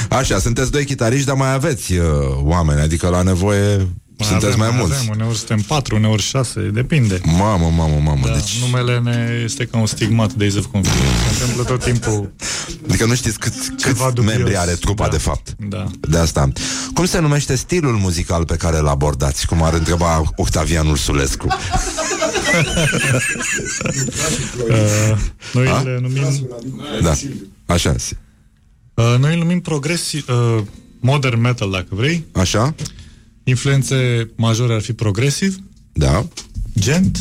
Așa, sunteți doi chitariști, dar mai aveți uh, oameni, adică la nevoie sunteți avem, mai mulți. Avem, uneori suntem patru, uneori șase, depinde. Mamă, mamă, mamă, Da, deci... Numele ne este ca un stigmat Days of Confusion. Se întâmplă tot timpul Adică nu știți cât, Ceva câți dubios. membri are trupa Da. de fapt. Da. De asta. Cum se numește stilul muzical pe care îl abordați? Cum ar întreba Octavian Ursulescu. [laughs] Uh, noi A? le numim da. Așa. uh, Noi îl numim progresi uh, modern metal, dacă vrei. Așa? Influențe majore ar fi progresiv, Da. gent.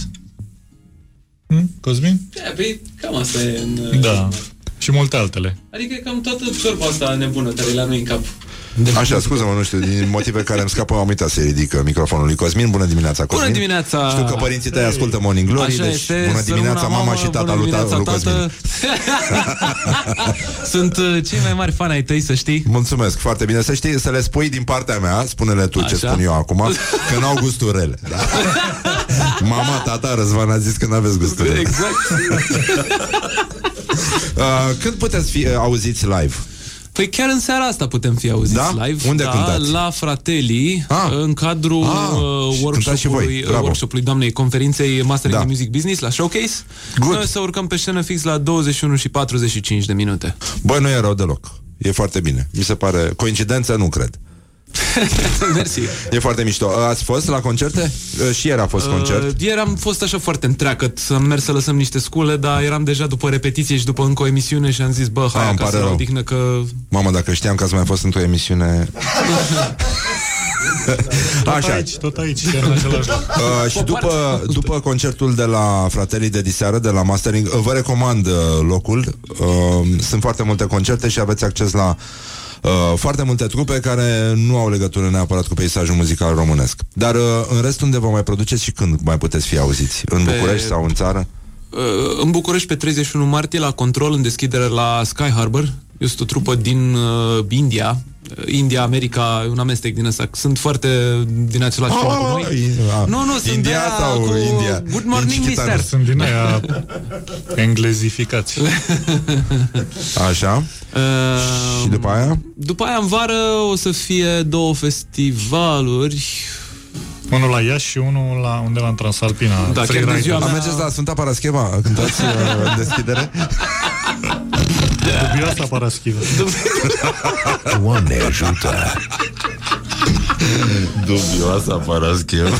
Hm? Cosmin? Da, păi, cam asta e în... Da. Și multe altele. Adică e cam toată ciorba asta nebună care e la noi în cap. Așa, scuză-mă, nu știu, din motive care îmi scapă, am uitat să ridic microfonul lui Cosmin. Bună dimineața, Cosmin. Bună dimineața! Știu că părinții tăi ascultă Morning Glory, Așa deci este, bună dimineața, sărmâna mama mamă, și tata bună lui, dimineața, lui Cosmin. tată. [laughs] [laughs] Sunt uh, cei mai mari fani ai tăi, să știi. Mulțumesc, foarte bine. Să știi, să le spui din partea mea, spune-le tu ce Așa. spun eu acum, că n-au gusturi rele. Da? [laughs] Mama, tata, Răzvan a zis că n-aveți gusturi rele. Exact. Uh, când puteți fi uh, auziți live? Păi chiar în seara asta putem fi auziți Da? live. Unde da, cântați? La Fratelli, Ah. în cadrul Ah, uh, și cântați și voi. workshopului, uh, Bravo. workshopului doamnei conferinței Mastering Da. in Music Business la Showcase. Good. Noi o să urcăm pe scenă fix la 21 și 45 de minute. Băi, nu e rău deloc. E foarte bine. Mi se pare... Coincidență, nu cred. [laughs] Mersi. E foarte mișto. Uh, Ați fost la concerte? Uh, Și ieri a fost concert. Uh, ieri am fost așa foarte întreagăt Am mers să lăsăm niște scule Dar eram deja după repetiție și după încă o emisiune Și am zis, bă, hai Ah, îmi acasă pare la rău. odihnă Că Mamă, dacă știam că ați mai fost într-o emisiune... [laughs] Tot Așa. aici, tot aici, chiar în același loc. Uh, și după, după concertul de la Fratelii de diseară, de la Mastering, uh, vă recomand uh, locul. Uh, sunt foarte multe concerte și aveți acces la uh, foarte multe trupe care nu au legătură neapărat cu peisajul muzical românesc. Dar uh, în rest, unde vă mai produceți și când mai puteți fi auziți? În Pe- București sau în țară? uh, în București pe 31 martie La control, în deschidere la Sky Harbor Este o trupă din uh, India Uh, India, America, un amestec din ăsta Sunt foarte din același film cu noi Ah, Nu, nu, sunt India de aia sau cu India? Good morning, Din Chitanu. mister Sunt din aia [laughs] englezificați. Așa. Uh, Și după aia? După aia, în vară, o să fie două festivaluri Unul la Iași și unul la undeva în Transalpina. Da, chiar de Freeride. ziua Am mea- mergeți la Sfânta Parascheva? Cântați uh, în deschidere? [laughs] Dubioasa Paraschivă. Doamne ajută! Dubioasa Parascheva.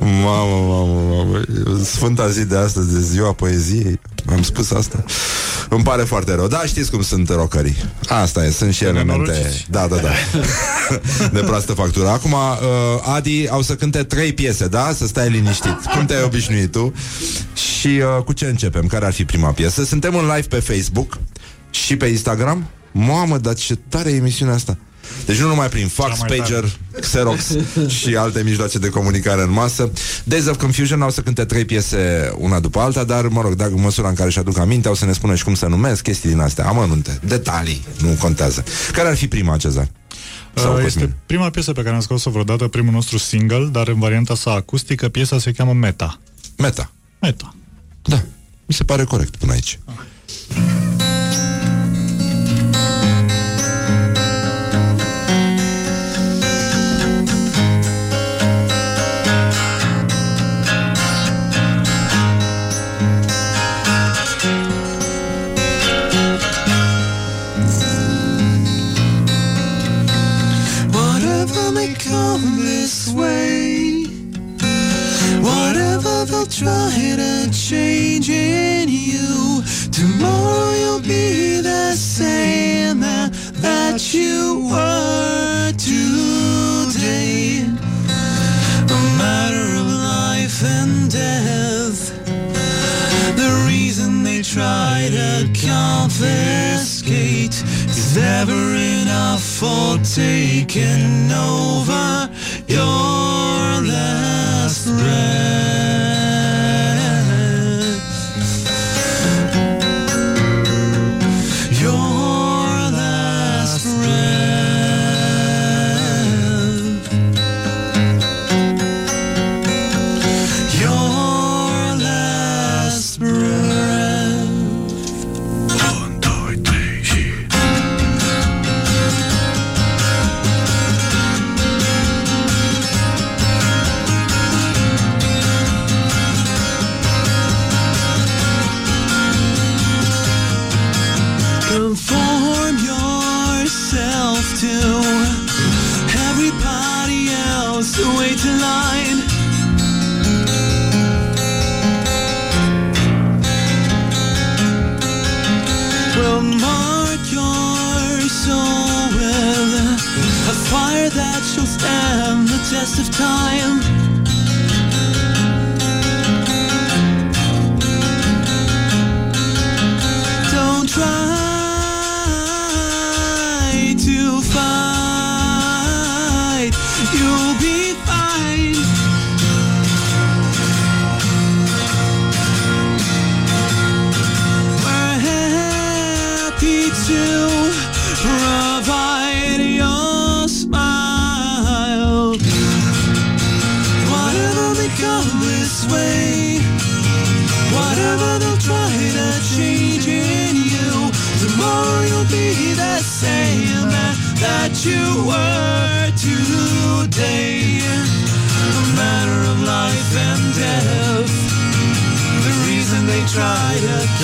mamă, mamă, mamă. Sfânta zi de astăzi, de ziua poeziei. Am spus asta. Îmi pare foarte rău. Da, știți cum sunt rocării. Asta e, sunt și elemente. Da, da, da. [laughs] de proastă factură. Acum, uh, Adi au să cânte trei piese, da? Să stai liniștit. Cum te-ai obișnuit tu? Și uh, cu ce începem? Care ar fi prima piesă? Suntem în live pe Facebook și pe Instagram. Mamă, dar ce tare e emisiunea asta! Deci nu numai prin fax, pager, Xerox și alte mijloace de comunicare în masă. Days of Confusion au să cânte trei piese una după alta, dar, mă rog, dacă în măsura în care își aduc aminte, au să ne spună și cum se numesc, chestii din astea, amănunte, detalii, nu contează. Care ar fi prima, Cezar? Sau Uh, Cosmin? este prima piesă pe care am scos-o vreodată, primul nostru single, dar în varianta sa acustică, piesa se cheamă Meta. Meta. Meta. Da, mi se pare corect până aici. Whatever way, whatever they'll try to change in you, tomorrow you'll be the same man that you were today. A matter of life and death. The reason they try to confiscate is never enough for taking over your last breath. Of time.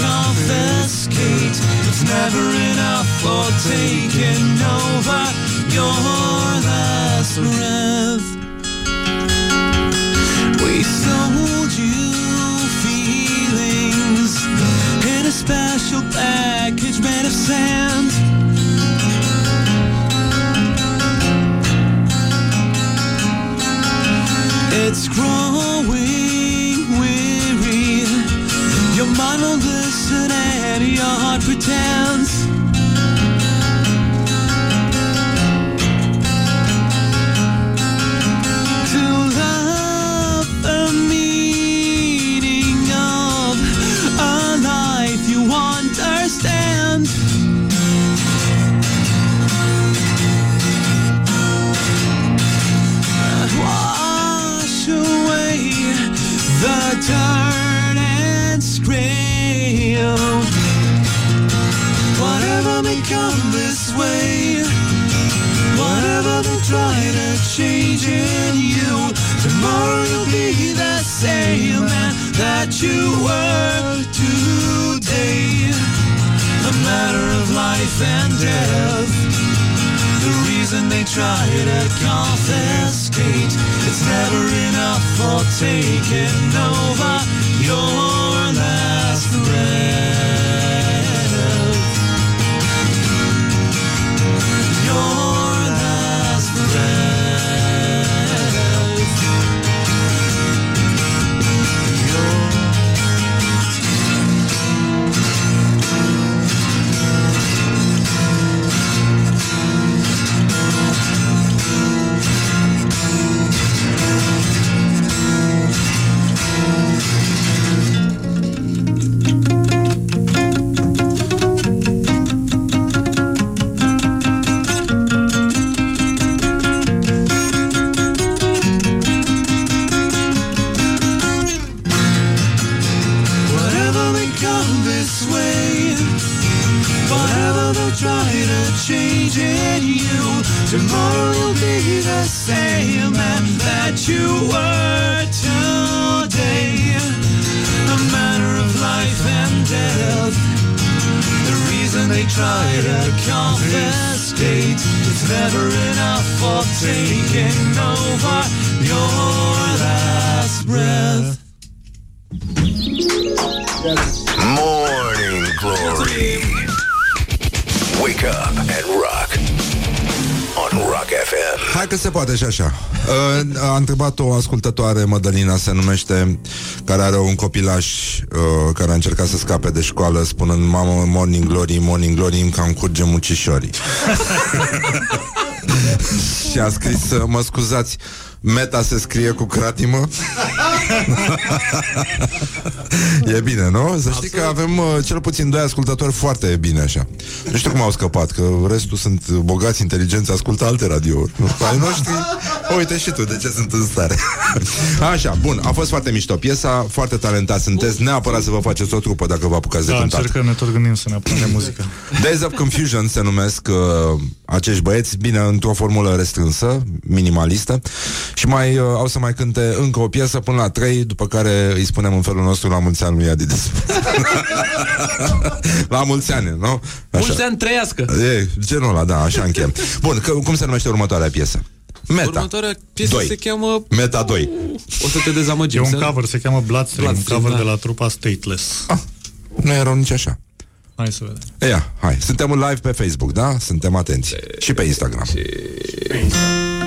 Confiscate. It's never enough for taking over your last breath. We sold you feelings In a special package made of sand. It's growing town. Change in you, tomorrow you'll be the same man that you were today. A matter of life and death. The reason they try to confiscate It's never enough for taking over your A întrebat o ascultătoare, Mădălina se numește, care are un copilaș uh, care a încercat să scape de școală spunând Mamă, morning glory, morning glory, îmi cam curge mucișorii. [laughs] și a scris, uh, mă scuzați, meta se scrie cu cratimă. [laughs] e bine, nu? Să știi că avem uh, cel puțin doi ascultători foarte bine așa. Nu știu cum au scăpat, că restul sunt bogați, inteligenți, ascultă alte radiouri. Nu știu, ai noștri, [laughs] uite și tu de ce sunt în stare. [laughs] așa, bun, a fost foarte mișto piesa, foarte talentat sunteți, neapărat să vă faceți o trupă dacă vă apucați de Da, cântat. încercăm, ne tot gândim să ne apucăm de muzică. Days of Confusion se numesc uh, acești băieți, bine, într-o formulă restrânsă, minimalistă, și mai uh, au să mai cânte încă o piesă până la trei, după care îi spunem în felul nostru la mulți ani lui Adidas. [laughs] la mulți ani, nu? Așa. Mulți ani trăiască. E, genul ăla, da, așa încheiem. Bun, că, cum se numește următoarea piesă? Meta. Următoarea piesă Doi. se cheamă... Meta 2. O să te dezamăgim. E un să- cover, se cheamă Bloodstream, Bloodstream, un cover da. de la trupa Stateless. Ah, nu erau nici așa. Hai să vedem. Ia, hai, suntem în live pe Facebook, da? Suntem atenți. Și pe Instagram. Wake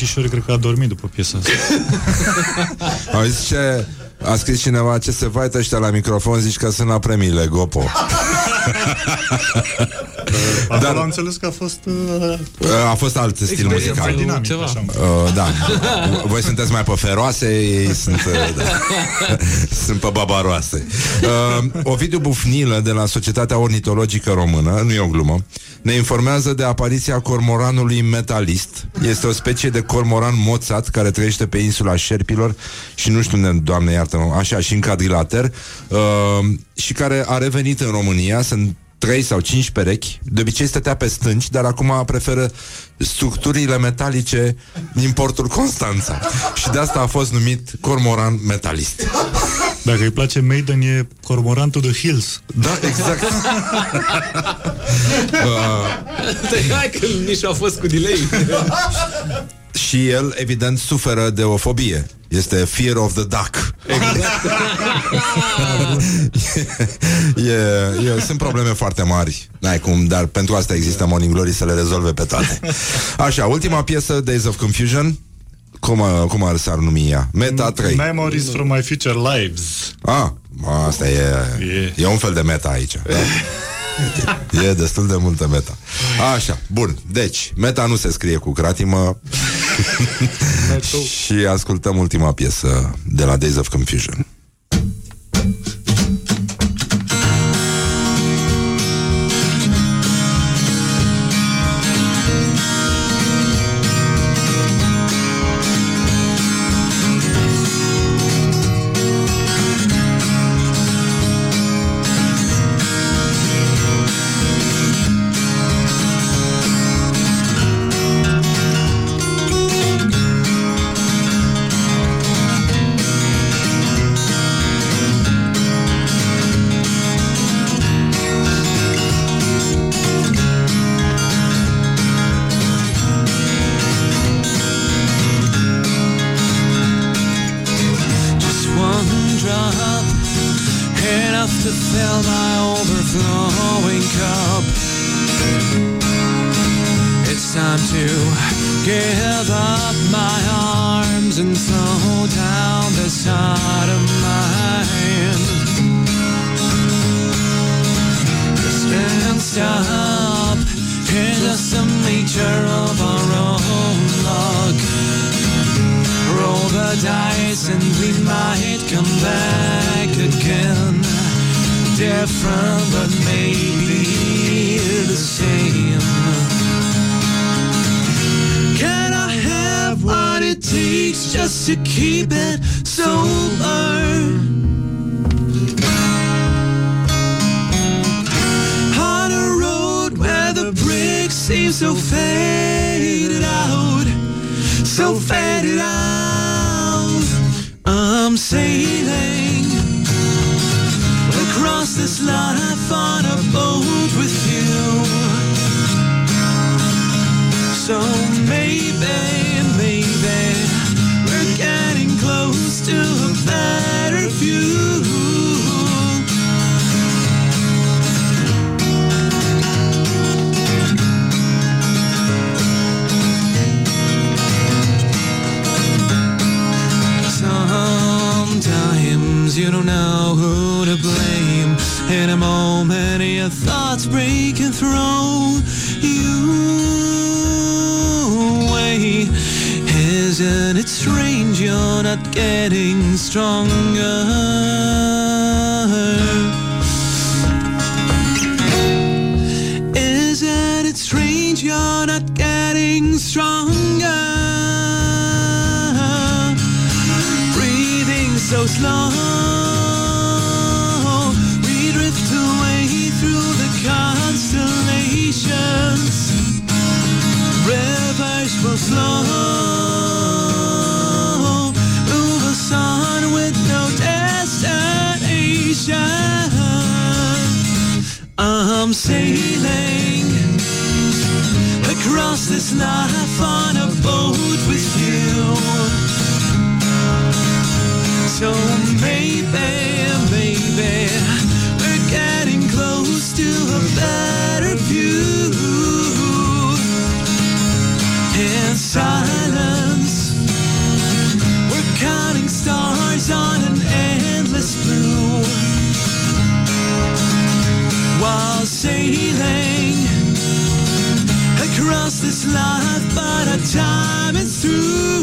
Băiatul ăla cu mucișori cred că a dormit după piesa asta. [laughs] Auzi ce a scris cineva ce se vaită ăștia la microfon Zici că sunt la premiile Gopo [laughs] Acolo Dar... am înțeles că a fost... Uh, A fost alt stil muzical mai dinamic, Ceva. așa. Uh, da. Voi sunteți mai pe feroase, ei sunt, uh, da. [laughs] sunt pe babaroase. Uh, Ovidiu Bufnilă de la Societatea Ornitologică Română, nu e o glumă, ne informează de apariția cormoranului metalist. Este o specie de cormoran moțat care trăiește pe insula Șerpilor și nu știu unde, doamne iartă așa, și în cadrilater, uh, și care a revenit în România, sunt trei sau cinci perechi, de obicei stătea pe stânci, dar acum preferă structurile metalice din portul Constanța. Și de asta a fost numit cormoran metalist. Dacă îi place Maiden, e Cormoran to the Hills. Da, exact. [laughs] uh, Hai că nici a fost cu delay. [laughs] și el, evident, suferă de o fobie. Este fear of the duck. [laughs] e, e, sunt probleme foarte mari. N-ai cum, dar pentru asta există Morning Glory să le rezolve pe toate. Așa, ultima piesă, Days of Confusion. Cum, cum ar s-ar numi ea? Meta 3. Memories from my future lives. Ah, asta e, E. e un fel de meta aici. Da. [laughs] E destul de multă meta. Așa, bun. Deci, meta nu se scrie cu cratimă. [laughs] și ascultăm ultima piesă de la Days of Confusion. Faded out, so faded out. I'm sailing across this life on a boat with you. So maybe, maybe we're getting close to a better In a moment, your thoughts breaking through you. Way. Isn't it strange you're not getting stronger? Isn't it strange you're not getting stronger? Breathing so slow, On with no destination. I'm sailing across this life on a boat with you. So maybe silence, we're counting stars on an endless blue while sailing across this life, but our time is through.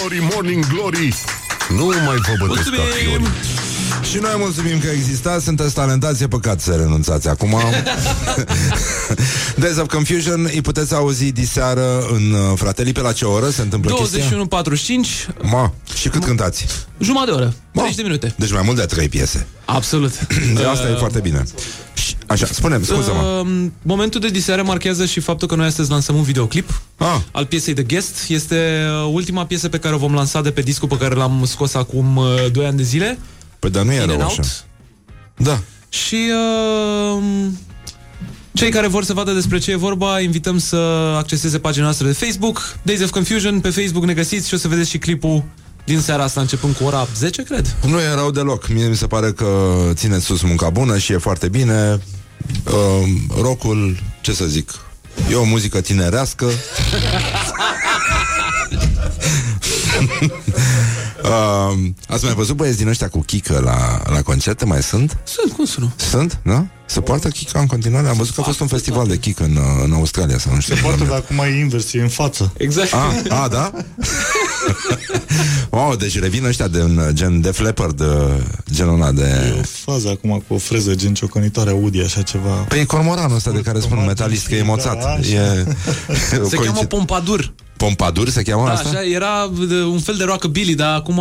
Glory, Morning Glory Nu mai vă bătesc ca fiori Și noi mulțumim că existați, sunteți talentați, e păcat să renunțați acum. [laughs] Days of Confusion, îi puteți auzi diseară în uh, Fratelii pe la ce oră se întâmplă chestia? 21.45 Ma, și cât cântați? Jumătate de oră, 30 de minute Deci mai mult de trei piese. Absolut De [clears throat] asta e foarte bine. [clears throat] Și- Așa, spune scuză-mă. Uh, momentul de diseară marchează și faptul că noi astăzi lansăm un videoclip ah. al piesei The Guest. Este uh, ultima piesă pe care o vom lansa de pe discul pe care l-am scos acum uh, 2 ani de zile. Păi dar nu In e rău and așa. Out. Da. Și uh, cei care vor să vadă despre ce e vorba, invităm să acceseze pagina noastră de Facebook, Days of Confusion, pe Facebook ne găsiți și o să vedeți și clipul din seara asta, începând cu ora 10, cred. Nu e rău deloc. Mie mi se pare că țineți sus munca bună și e foarte bine. Uh, rockul, ce să zic, e o muzică tinerească. [laughs] uh, ați mai văzut băieți din ăștia cu chică la, la concerte? Mai sunt? Sunt, cum să nu? Sunt, da? Se poartă chica în continuare? Am văzut că a fost un festival de chică în, uh, în Australia sau nu știu. Se poartă, dar acum e invers, e în față. Exact. A, a da? [laughs] wow, deci revin ăștia de un gen Def Leppard, uh, genul ăla de... E o fază acum cu o freză gen ciocănitoare Audi, așa ceva. Păi e cormoranul ăsta de care spun metalist că e moțat. Da, așa. e... Se cheamă Pompadur. Pompadur se cheamă Da, asta? așa, era de- un fel de rockabilly, dar acum,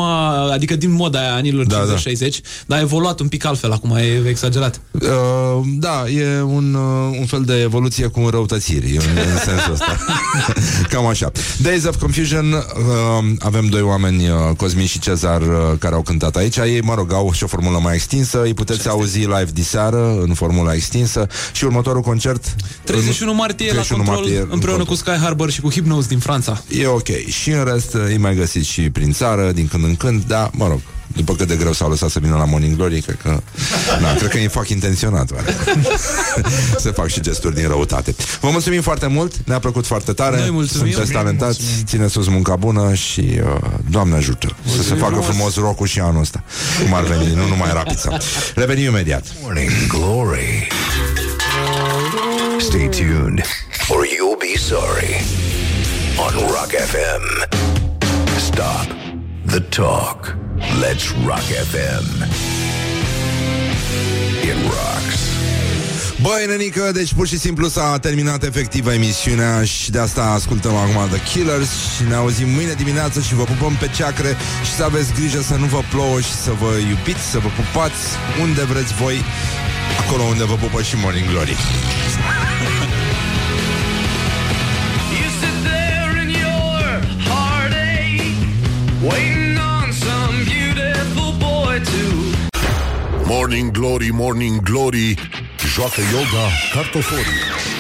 adică din moda aia anilor Da, 50-60, dar a evoluat un pic altfel, acum e exagerat. Uh, da, e un, uh, un fel de evoluție cu înrăutățiri în, în sensul ăsta. [laughs] Cam așa. Days of Confusion, uh, avem doi oameni, uh, Cosmin și Cezar, uh, care au cântat aici. Ei, mă rog, au și o formulă mai extinsă. Îi puteți auzi live diseară în formula extinsă și următorul concert 31 martie la 31 control, martie, împreună cu Sky Harbor și cu Hypnose din Franța. E ok. Și în rest uh, îi mai găsiți și prin țară, din când în când, dar, mă rog, după cât de greu s-au lăsat să vină la Morning Glory, cred că... [laughs] Da, cred că îi fac intenționat, oare. [laughs] să fac și gesturi din răutate. Vă mulțumim foarte mult, ne-a plăcut foarte tare. Noi mulțumim. Sunteți talentați, țineți sus munca bună și uh, Doamne ajută să se facă frumos rock și anul ăsta. Cum ar veni, nu numai rapița. Revenim imediat. Morning Glory. Stay tuned, or you'll be sorry. On Rock FM. Stop the talk. Let's Rock FM. It rocks. Băi, nenică, deci pur și simplu s-a terminat efectiv emisiunea și de asta ascultăm acum The Killers și ne auzim mâine dimineață și vă pupăm pe ceacre și să aveți grijă să nu vă plouă și să vă iubiți, să vă pupați unde vreți voi, acolo unde vă pupă și Morning Glory. Waiting on some beautiful boy to Morning Glory, Morning Glory Joacă yoga cartoforii